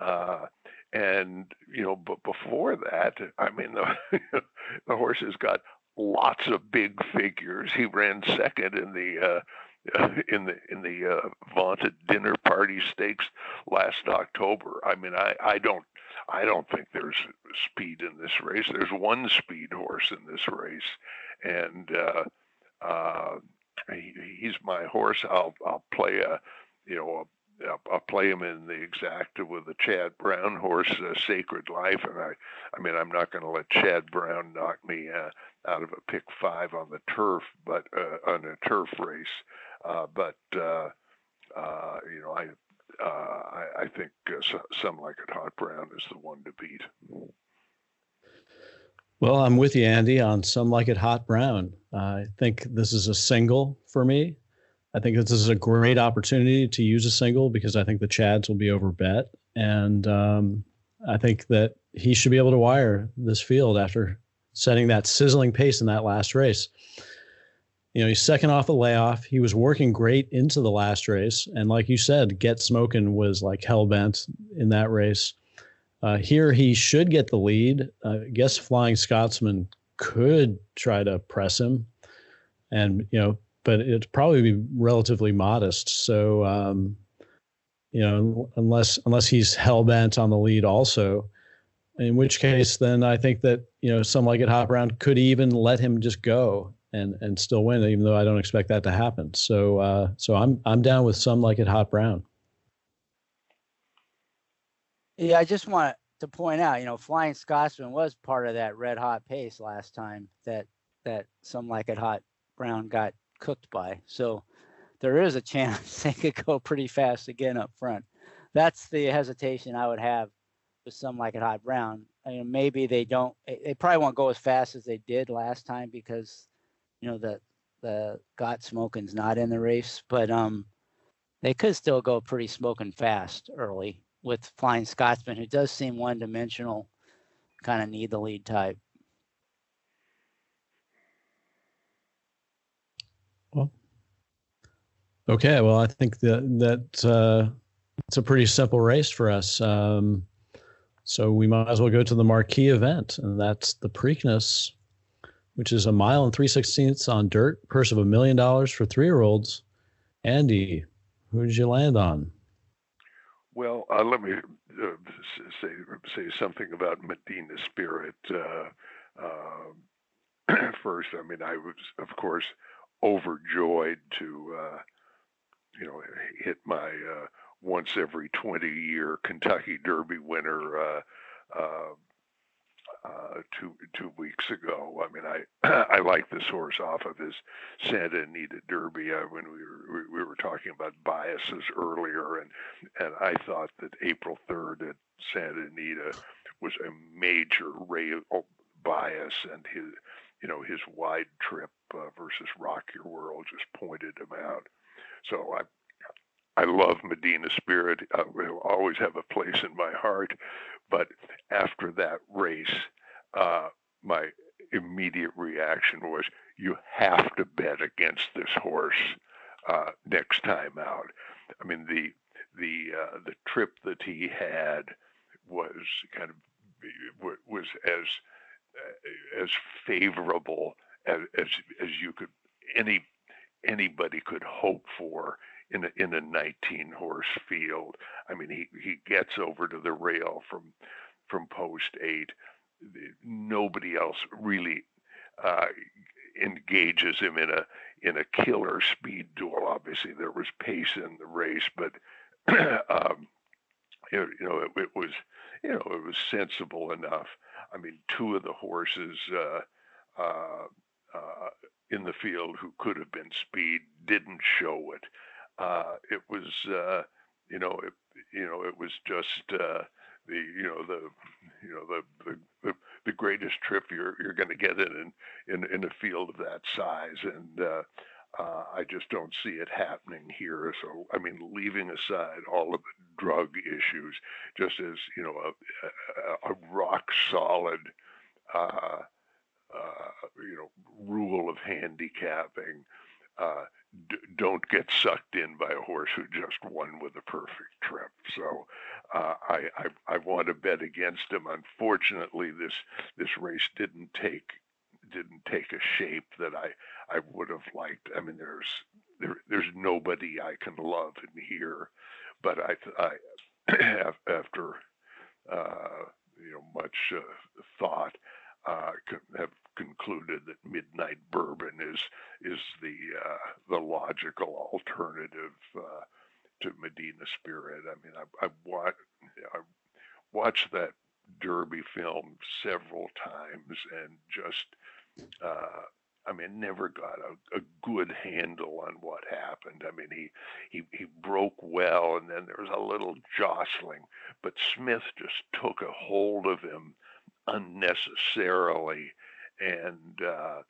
Uh, and you know, but before that, I mean, the the horse has got lots of big figures. He ran second in the uh, in the in the uh, vaunted dinner party stakes last October. I mean, I I don't I don't think there's speed in this race. There's one speed horse in this race, and uh, uh, he, he's my horse. I'll I'll play a you know I'll, play him in the exacta with the Chad Brown horse, uh, Sacred Life, and I, I mean, I'm not going to let Chad Brown knock me uh, out of a pick five on the turf, but uh, on a turf race. Uh, but uh, uh, you know, I, uh, I, I think uh, some like it Hot Brown is the one to beat. Well, I'm with you, Andy, on some like it hot brown. Uh, I think this is a single for me. I think this is a great opportunity to use a single because I think the Chads will be over bet, and um, I think that he should be able to wire this field after setting that sizzling pace in that last race. You know, he's second off a layoff. He was working great into the last race, and like you said, Get Smokin was like hell bent in that race. Uh, here, he should get the lead. Uh, I guess Flying Scotsman could try to press him, and you know, but it'd probably be relatively modest. So, um, you know, unless unless he's hell bent on the lead also, in which case, then I think that you know, some like it hot brown could even let him just go and and still win, even though I don't expect that to happen. So, uh, so I'm I'm down with some like it hot brown. Yeah, I just want to point out, you know, Flying Scotsman was part of that red hot pace last time that that some like it hot brown got cooked by. So there is a chance they could go pretty fast again up front. That's the hesitation I would have with some like it hot brown. I mean, maybe they don't. They probably won't go as fast as they did last time because you know the the got smoking's not in the race, but um, they could still go pretty smoking fast early with Flying Scotsman, who does seem one dimensional, kind of need the lead type. Well, okay. Well, I think that that uh, it's a pretty simple race for us. Um, so we might as well go to the marquee event, and that's the Preakness, which is a mile and three sixteenths on dirt, purse of a million dollars for three year olds. Andy, who did you land on? Well, uh, let me uh, say say something about Medina Spirit uh, uh first. I mean, I was, of course, overjoyed to uh, you know hit my uh, once every 20 year Kentucky Derby winner uh, two two weeks ago. I mean, I I like this horse off of his Santa Anita Derby uh, when we were we were talking about biases earlier, and and I thought that April third at Santa Anita was a major rail bias, and his you know his wide trip uh, versus Rock Your World just pointed him out. So I I love Medina Spirit. Uh, will always have a place in my heart. But after that race, uh, my immediate reaction was, you have to bet against this horse uh, next time out. I mean, the the uh, the trip that he had was kind of was as uh, as favorable as, as as you could any anybody could hope for in a, in a 19 horse field. I mean, he, he gets over to the rail from from post eight. Nobody else really uh, engages him in a in a killer speed duel. Obviously, there was pace in the race, but um, it, you know it, it, was you know it was sensible enough. I mean, two of the horses. Uh, uh, uh, in the field who could have been speed didn't show it uh, it was uh, you know it, you know it was just uh, the you know the you know the the, the, greatest trip you're you're going to get in, in in a field of that size and uh, uh, I just don't see it happening here. So, I mean, leaving aside all of the drug issues, just as you know, a, a, a rock solid, uh, you know, rule of handicapping. Uh, d- don't get sucked in by a horse who just won with a perfect trip. So uh, I, I, I want to bet against him. Unfortunately, this this race didn't take didn't take a shape that I I would have liked. I mean, there's there, there's nobody I can love in here, but I I after uh, you know much uh, thought uh, have concluded that Midnight Bourbon is is the uh, the logical alternative uh, to Medina Spirit. I mean, I, I watched I watched that Derby film several times and just. Uh, I mean, never got a, a good handle on what happened. I mean, he, he he broke well, and then there was a little jostling, but Smith just took a hold of him unnecessarily and uh,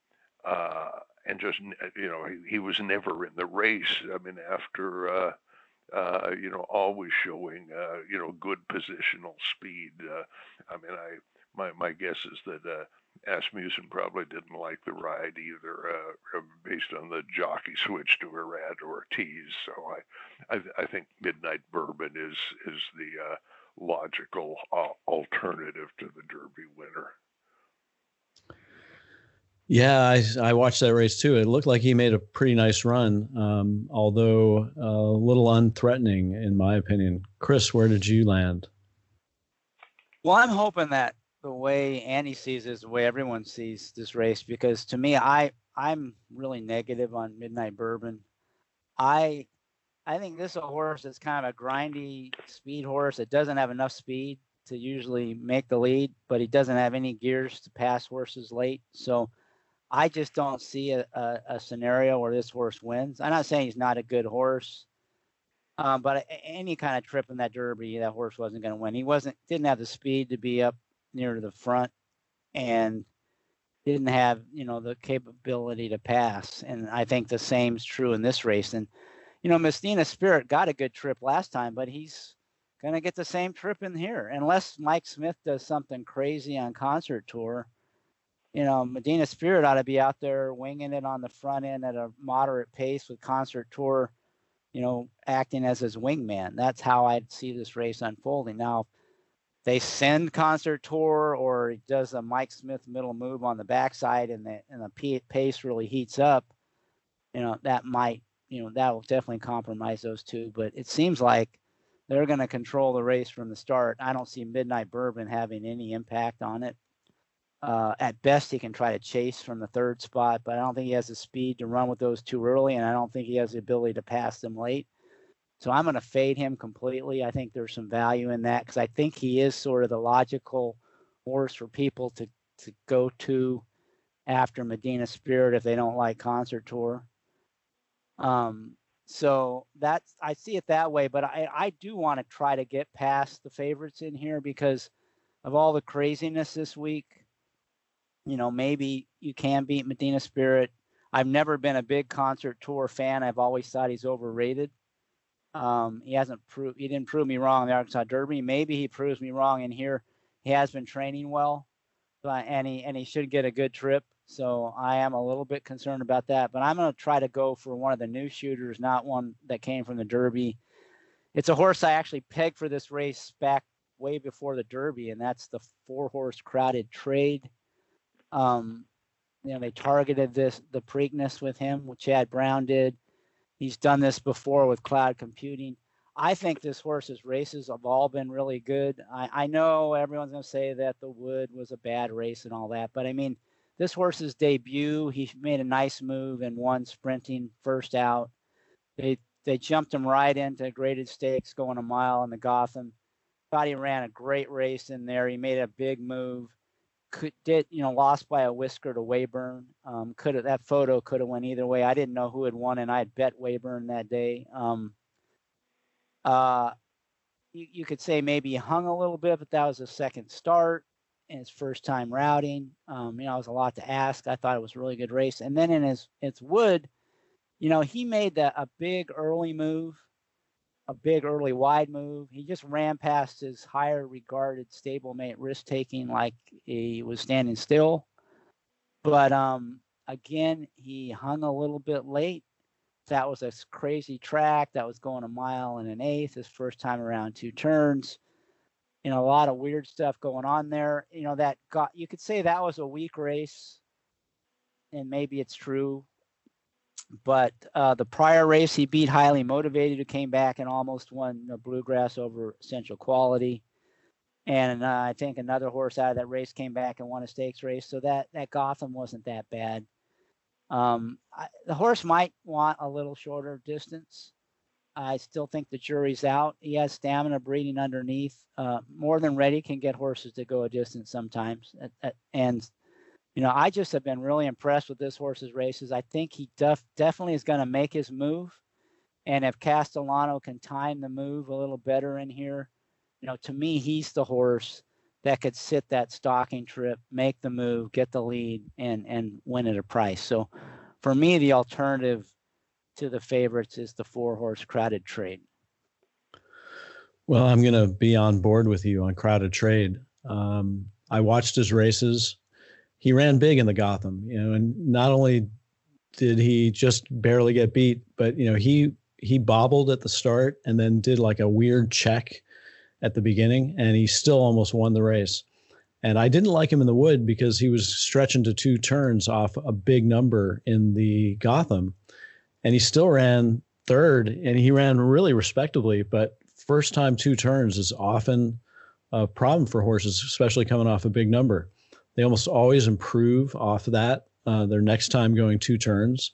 uh, and just you know he, he, was never in the race. I mean, after uh, uh you know always showing uh, you know good positional speed. Uh, I mean, I my my guess is that Asmussen probably didn't like the ride either, based on the jockey switch to Irad Ortiz. So I I, I think Midnight Bourbon is is the logical alternative to the Derby winner. Yeah, I, I watched that race too. It looked like he made a pretty nice run, um, although a little unthreatening in my opinion. Chris, where did you land? Well, I'm hoping that the way Andy sees is the way everyone sees this race, because to me, I I'm really negative on Midnight Bourbon. I I think this is a horse that's kind of a grindy speed horse. It doesn't have enough speed to usually make the lead, but he doesn't have any gears to pass horses late. So I just don't see a, a, a, scenario where this horse wins. I'm not saying he's not a good horse, um, but any kind of trip in that Derby, that horse wasn't going to win. He wasn't didn't have the speed to be up near the front, and didn't have you know the capability to pass. And I think the same's true in this race. And you know, Medina Spirit got a good trip last time, but he's going to get the same trip in here unless Mike Smith does something crazy on concert tour you know, Medina Spirit ought to be out there winging it on the front end at a moderate pace with Concert Tour, you know, acting as his wingman. That's how I'd see this race unfolding. Now, they send Concert Tour or does a Mike Smith middle move on the backside and the and the pace really heats up, you know, that might, you know, that will definitely compromise those two. But it seems like they're going to control the race from the start. I don't see Midnight Bourbon having any impact on it. Uh, at best, he can try to chase from the third spot, but I don't think he has the speed to run with those too early, and I don't think he has the ability to pass them late. So I'm going to fade him completely. I think there's some value in that because I think he is sort of the logical horse for people to to go to after Medina Spirit if they don't like Concert Tour. Um, so that's I see it that way, but I I do want to try to get past the favorites in here because of all the craziness this week you know, maybe you can beat Medina Spirit. I've never been a big concert tour fan. I've always thought he's overrated. Um, he hasn't proved he didn't prove me wrong in the Arkansas Derby. Maybe he proves me wrong in here. He has been training well, but and he and he should get a good trip. So I am a little bit concerned about that. But I'm going to try to go for one of the new shooters, not one that came from the Derby. It's a horse I actually pegged for this race back way before the Derby, and that's the four horse crowded trade. Um, you know, they targeted this the Preakness with him, what Chad Brown did. He's done this before with cloud computing. I think this horse's races have all been really good. I, I know everyone's going to say that the Wood was a bad race and all that, but I mean, this horse's debut, he made a nice move and won sprinting first out. They they jumped him right into graded stakes going a mile in the Gotham. Thought he ran a great race in there. He made a big move could did you know lost by a whisker to Weyburn. Um, could have that photo could have went either way. I didn't know who had won, and I had bet Weyburn that day. Um, uh, you, you could say maybe hung a little bit, but that was a second start and his first time routing. Um, you know, it was a lot to ask. I thought it was a really good race. And then in his its wood, you know, he made the, a big early move a big early wide move. He just ran past his higher regarded stablemate risk taking like he was standing still. But um, again, he hung a little bit late. That was a crazy track that was going a mile and an eighth his first time around two turns. You know, a lot of weird stuff going on there. You know, that got you could say that was a weak race, and maybe it's true but uh, the prior race, he beat Highly Motivated, who came back and almost won Bluegrass over Essential Quality. And uh, I think another horse out of that race came back and won a stakes race. So that that Gotham wasn't that bad. Um, I, the horse might want a little shorter distance. I still think the jury's out. He has stamina breeding underneath. Uh, more than ready can get horses to go a distance sometimes. and you know, I just have been really impressed with this horse's races. I think he def- definitely is going to make his move. And if Castellano can time the move a little better in here, you know, to me, he's the horse that could sit that stalking trip, make the move, get the lead, and and win at a price. So, for me, the alternative to the favorites is the four horse crowded trade. Well, I'm going to be on board with you on crowded trade. Um, I watched his races. He ran big in the Gotham, you know, and not only did he just barely get beat, but you know he he bobbled at the start and then did like a weird check at the beginning, and he still almost won the race. And I didn't like him in the wood because he was stretching to two turns off a big number in the Gotham, and he still ran third, and he ran really respectably. But first time two turns is often a problem for horses, especially coming off a big number. They almost always improve off of that uh, their next time going two turns.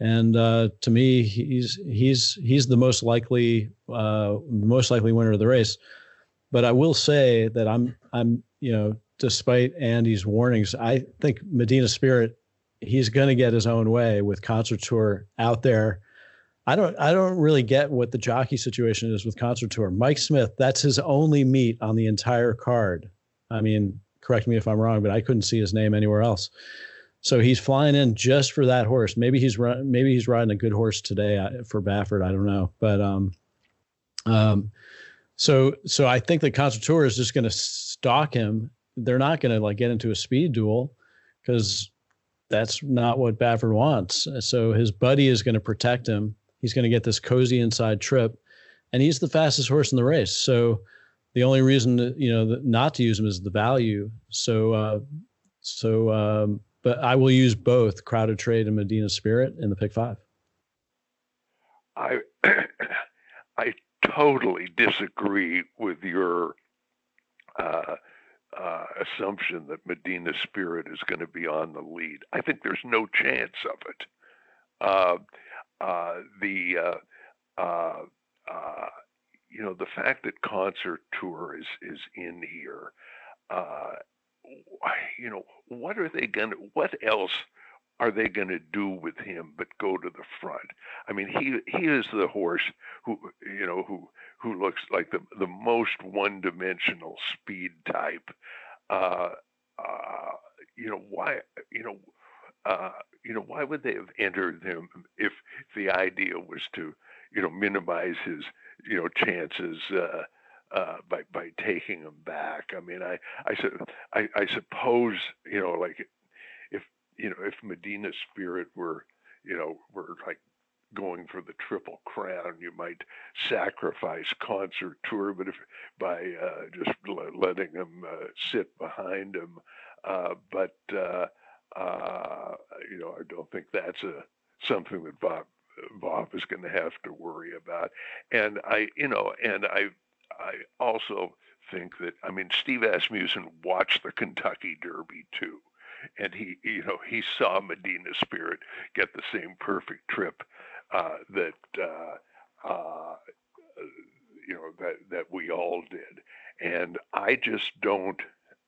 And uh, to me, he's he's he's the most likely uh, most likely winner of the race. But I will say that I'm I'm you know despite Andy's warnings, I think Medina Spirit he's going to get his own way with Concert Tour out there. I don't I don't really get what the jockey situation is with Concert Tour. Mike Smith, that's his only meet on the entire card. I mean, correct me if I'm wrong, but I couldn't see his name anywhere else. So he's flying in just for that horse. Maybe he's maybe he's riding a good horse today uh, for Baffert. I don't know, but um, um, so so I think the Concert Tour is just going to stalk him. They're not going to like get into a speed duel because that's not what Baffert wants. So his buddy is going to protect him. He's going to get this cozy inside trip, and he's the fastest horse in the race. So the only reason you know not to use them is the value. So uh, so um, but I will use both Crowded Trade and Medina Spirit in the pick five. I I totally disagree with your uh, uh, assumption that Medina Spirit is going to be on the lead. I think there's no chance of it. Uh, uh the uh, uh, you know the fact that Concert Tour is is in here you know, what are they to, what else are they going to do with him but go to the front? I mean, he he is the horse who you know who who looks like the the most one-dimensional speed type. Uh, uh, you know why? You know. Uh, you know, why would they have entered him if the idea was to, you know, minimize his, you know, chances uh, uh, by by taking them back. I mean, I I, I I suppose you know, like if you know, if Medina Spirit were you know were like going for the triple crown, you might sacrifice concert tour, but if by uh, just letting them uh, sit behind them uh, but uh, uh, you know, I don't think that's a something that Bob Bob is going to have to worry about. And I, you know, and I I also think that I mean Steve Asmussen watched the Kentucky Derby too, and he you know he saw Medina Spirit get the same perfect trip uh, that uh, uh, you know that that we all did, and I just don't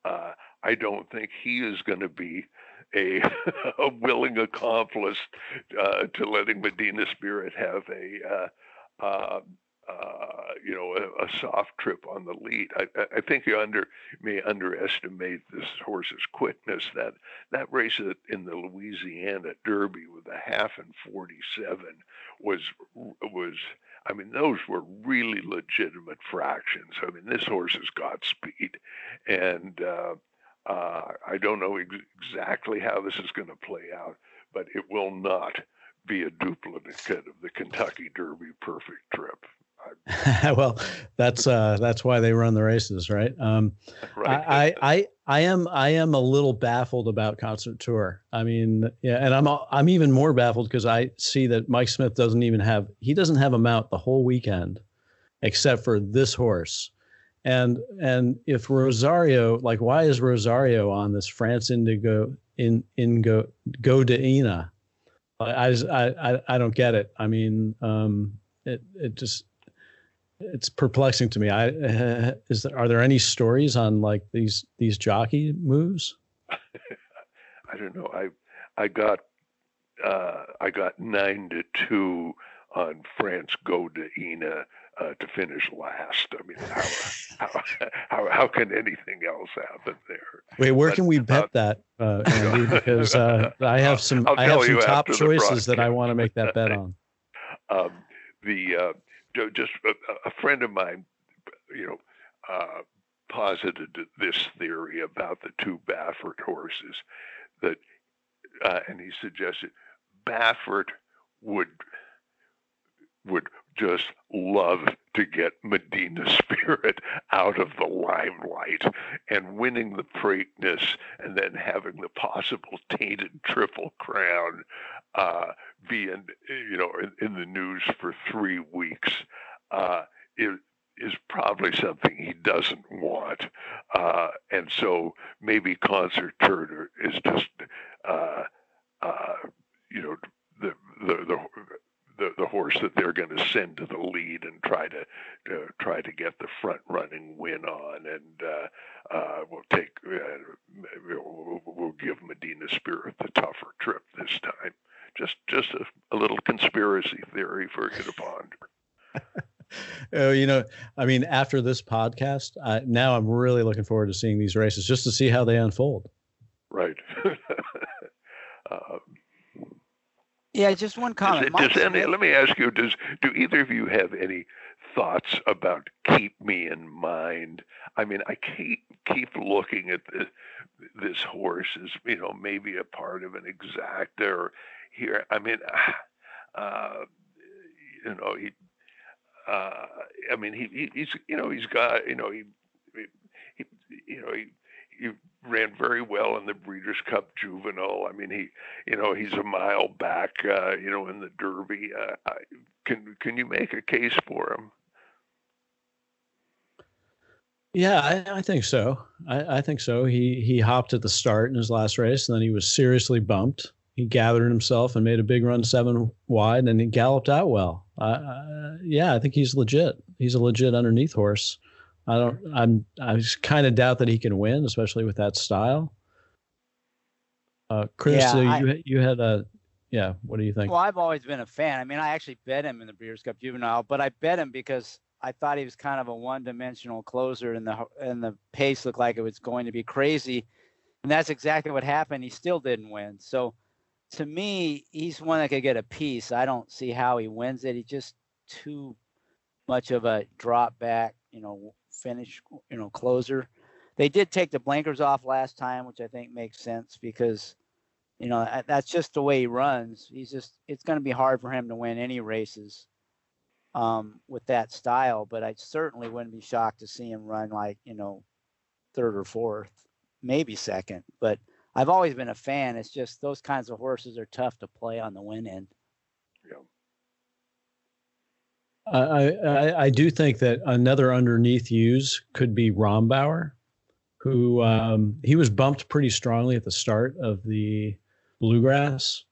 uh, I don't think he is going to be a, a willing accomplice uh, to letting Medina Spirit have a uh, uh, you know, a, a, soft trip on the lead. I, I think you under may underestimate this horse's quickness. That that race in the Louisiana Derby with a half and 47 was was. I mean, those were really legitimate fractions. I mean, this horse has got speed, and uh, uh, I don't know ex- exactly how this is going to play out, but it will not be a duplicate of the Kentucky Derby perfect trip. well, that's uh, that's why they run the races, right? Um, right. I, I I am I am a little baffled about concert tour. I mean, yeah, and I'm I'm even more baffled because I see that Mike Smith doesn't even have he doesn't have a mount the whole weekend, except for this horse. And and if Rosario, like, why is Rosario on this France Indigo in in go go? I, I I I don't get it. I mean, um, it it just it's perplexing to me. I is there, are there any stories on like these these jockey moves? I don't know. I I got uh, I got nine to two on France Go de Ina uh, to finish last. I mean, how, how, how, how, can anything else happen there? Wait, where but, can we bet uh, that, uh, Andy? Because uh, I have some I have some top choices that I want to make that bet on. Um, the uh, just a, a, friend of mine, you know, uh, posited this theory about the two Baffert horses that, and he suggested Baffert would would just love to get Medina Spirit out of the limelight and winning the Preakness and then having the possible tainted Triple Crown uh, be in, you know, in, in, the news for three weeks uh, probably something he doesn't want. Uh, and so maybe Concert Tour is just, uh, uh, you know, the, the, the the, the horse that they're going to send to the lead and try to, to try to get the front running win on, and uh, uh, we'll take uh, we'll, we'll give Medina Spirit the tougher trip this time. Just just a, a little conspiracy theory for you to ponder. oh, you know, I mean, after this podcast, uh, now I'm really looking forward to seeing these races just to see how they unfold. Right. uh, yeah, just one comment. Does, does any, let me ask you: Does do either of you have any thoughts about Keepmeinmind? I mean, I keep keep looking at the, this horse as you know maybe a part of an exacta or here. I mean, uh, you know he. Uh, I mean, he, he, he's you know he's got you know he, he you know he he ran very well in the Breeders' Cup Juvenile. I mean, he, you know, he's a mile back, uh, you know, in the Derby. Uh, I, can can you make a case for him? Yeah, I, I think so. I, I, think so. He he hopped at the start in his last race, and then he was seriously bumped. He gathered himself and made a big run seven wide, and he galloped out well. Uh, yeah, I think he's legit. He's a legit underneath horse. I don't. I'm. I kind of doubt that he can win, especially with that style. Uh, Chris, yeah, so you I, you had a yeah. What do you think? Well, I've always been a fan. I mean, I actually bet him in the Breeders' Cup Juvenile, but I bet him because I thought he was kind of a one-dimensional closer, and the and the pace looked like it was going to be crazy, and that's exactly what happened. He still didn't win. So, to me, he's one that could get a piece. I don't see how he wins it. He's just too much of a drop back, you know, finish, you know, closer. They did take the blinkers off last time, which I think makes sense because, you know, that's just the way he runs. He's just, it's going to be hard for him to win any races um, with that style. But I certainly wouldn't be shocked to see him run like, you know, third or fourth, maybe second. But I've always been a fan. It's just those kinds of horses are tough to play on the win end. Yeah. I, I, do think that another underneath use could be Rombauer, who um, he was bumped pretty strongly at the start of the Bluegrass,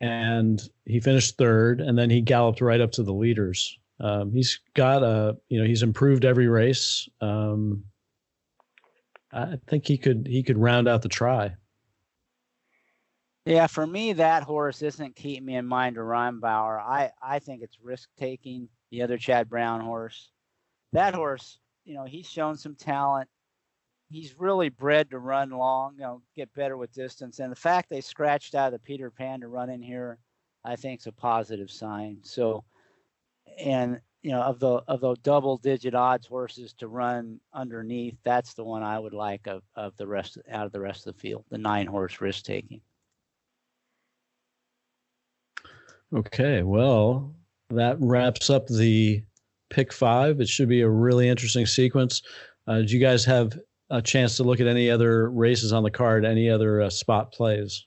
and he finished third, and then he galloped right up to the leaders. Um, he's got a you know he's improved every race. Um, I think he could he could round out the try. Yeah, for me, that horse isn't keeping me in mind to Rombauer. I I think it's risk taking the other Chad Brown horse. That horse, you know, he's shown some talent. He's really bred to run long, you know, get better with distance. And the fact they scratched out of the Peter Pan to run in here, I think is a positive sign. So, and you know, of the of the double digit odds horses to run underneath, that's the one I would like of, of the rest out of the rest of the field, the nine horse risk taking. Okay, well, that wraps up the pick five. It should be a really interesting sequence. Uh, did you guys have a chance to look at any other races on the card? Any other uh, spot plays?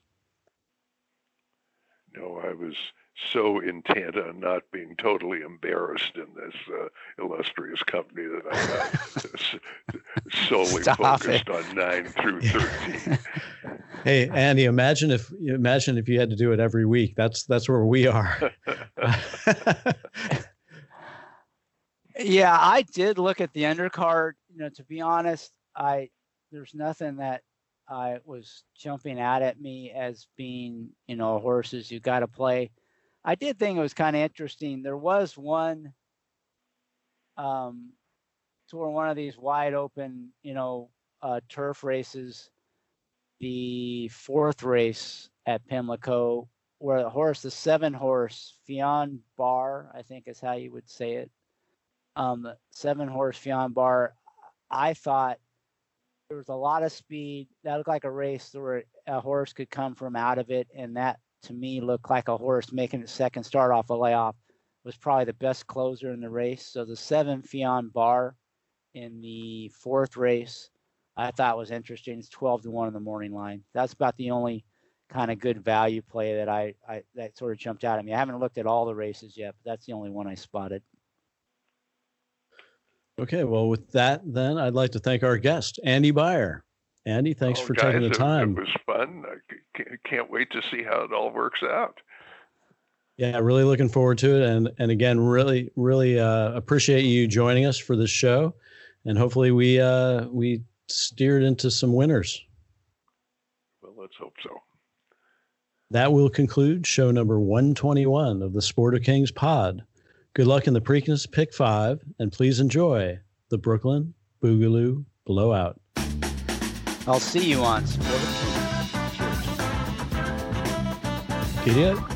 No, I was so intent on not being totally embarrassed in this uh, illustrious company that I'm solely Stop focused it. on nine through thirteen. hey, Andy, imagine if imagine if you had to do it every week. That's that's where we are. yeah, I did look at the undercard. You know, to be honest, I there's nothing that I was jumping out at me as being, you know, horses you got to play. I did think it was kind of interesting. There was one um, toward one of these wide open, you know, uh, turf races, the fourth race at Pimlico, where the horse, the seven horse Fionn Bar, I think is how you would say it. Um, seven horse Fionn Bar, I thought there was a lot of speed. That looked like a race where a horse could come from out of it, and that to me looked like a horse making its second start off a layoff was probably the best closer in the race. So the seven Fionn Bar in the fourth race, I thought was interesting. It's 12 to 1 in the morning line. That's about the only kind of good value play that I, I that sort of jumped out at me. I haven't looked at all the races yet, but that's the only one I spotted. Okay, well, with that, then I'd like to thank our guest, Andy Beyer. Andy, thanks oh, for guys, taking the time. It, it was fun. I can't wait to see how it all works out. Yeah, really looking forward to it, and and again, really, really uh, appreciate you joining us for this show, and hopefully we uh, we steered into some winners. Well, let's hope so. That will conclude show number 121 of the Sport of Kings pod. Good luck in the Preakness Pick 5, and please enjoy the Brooklyn Boogaloo Blowout. I'll see you on Sport of Kings. Cheers. Giddy up.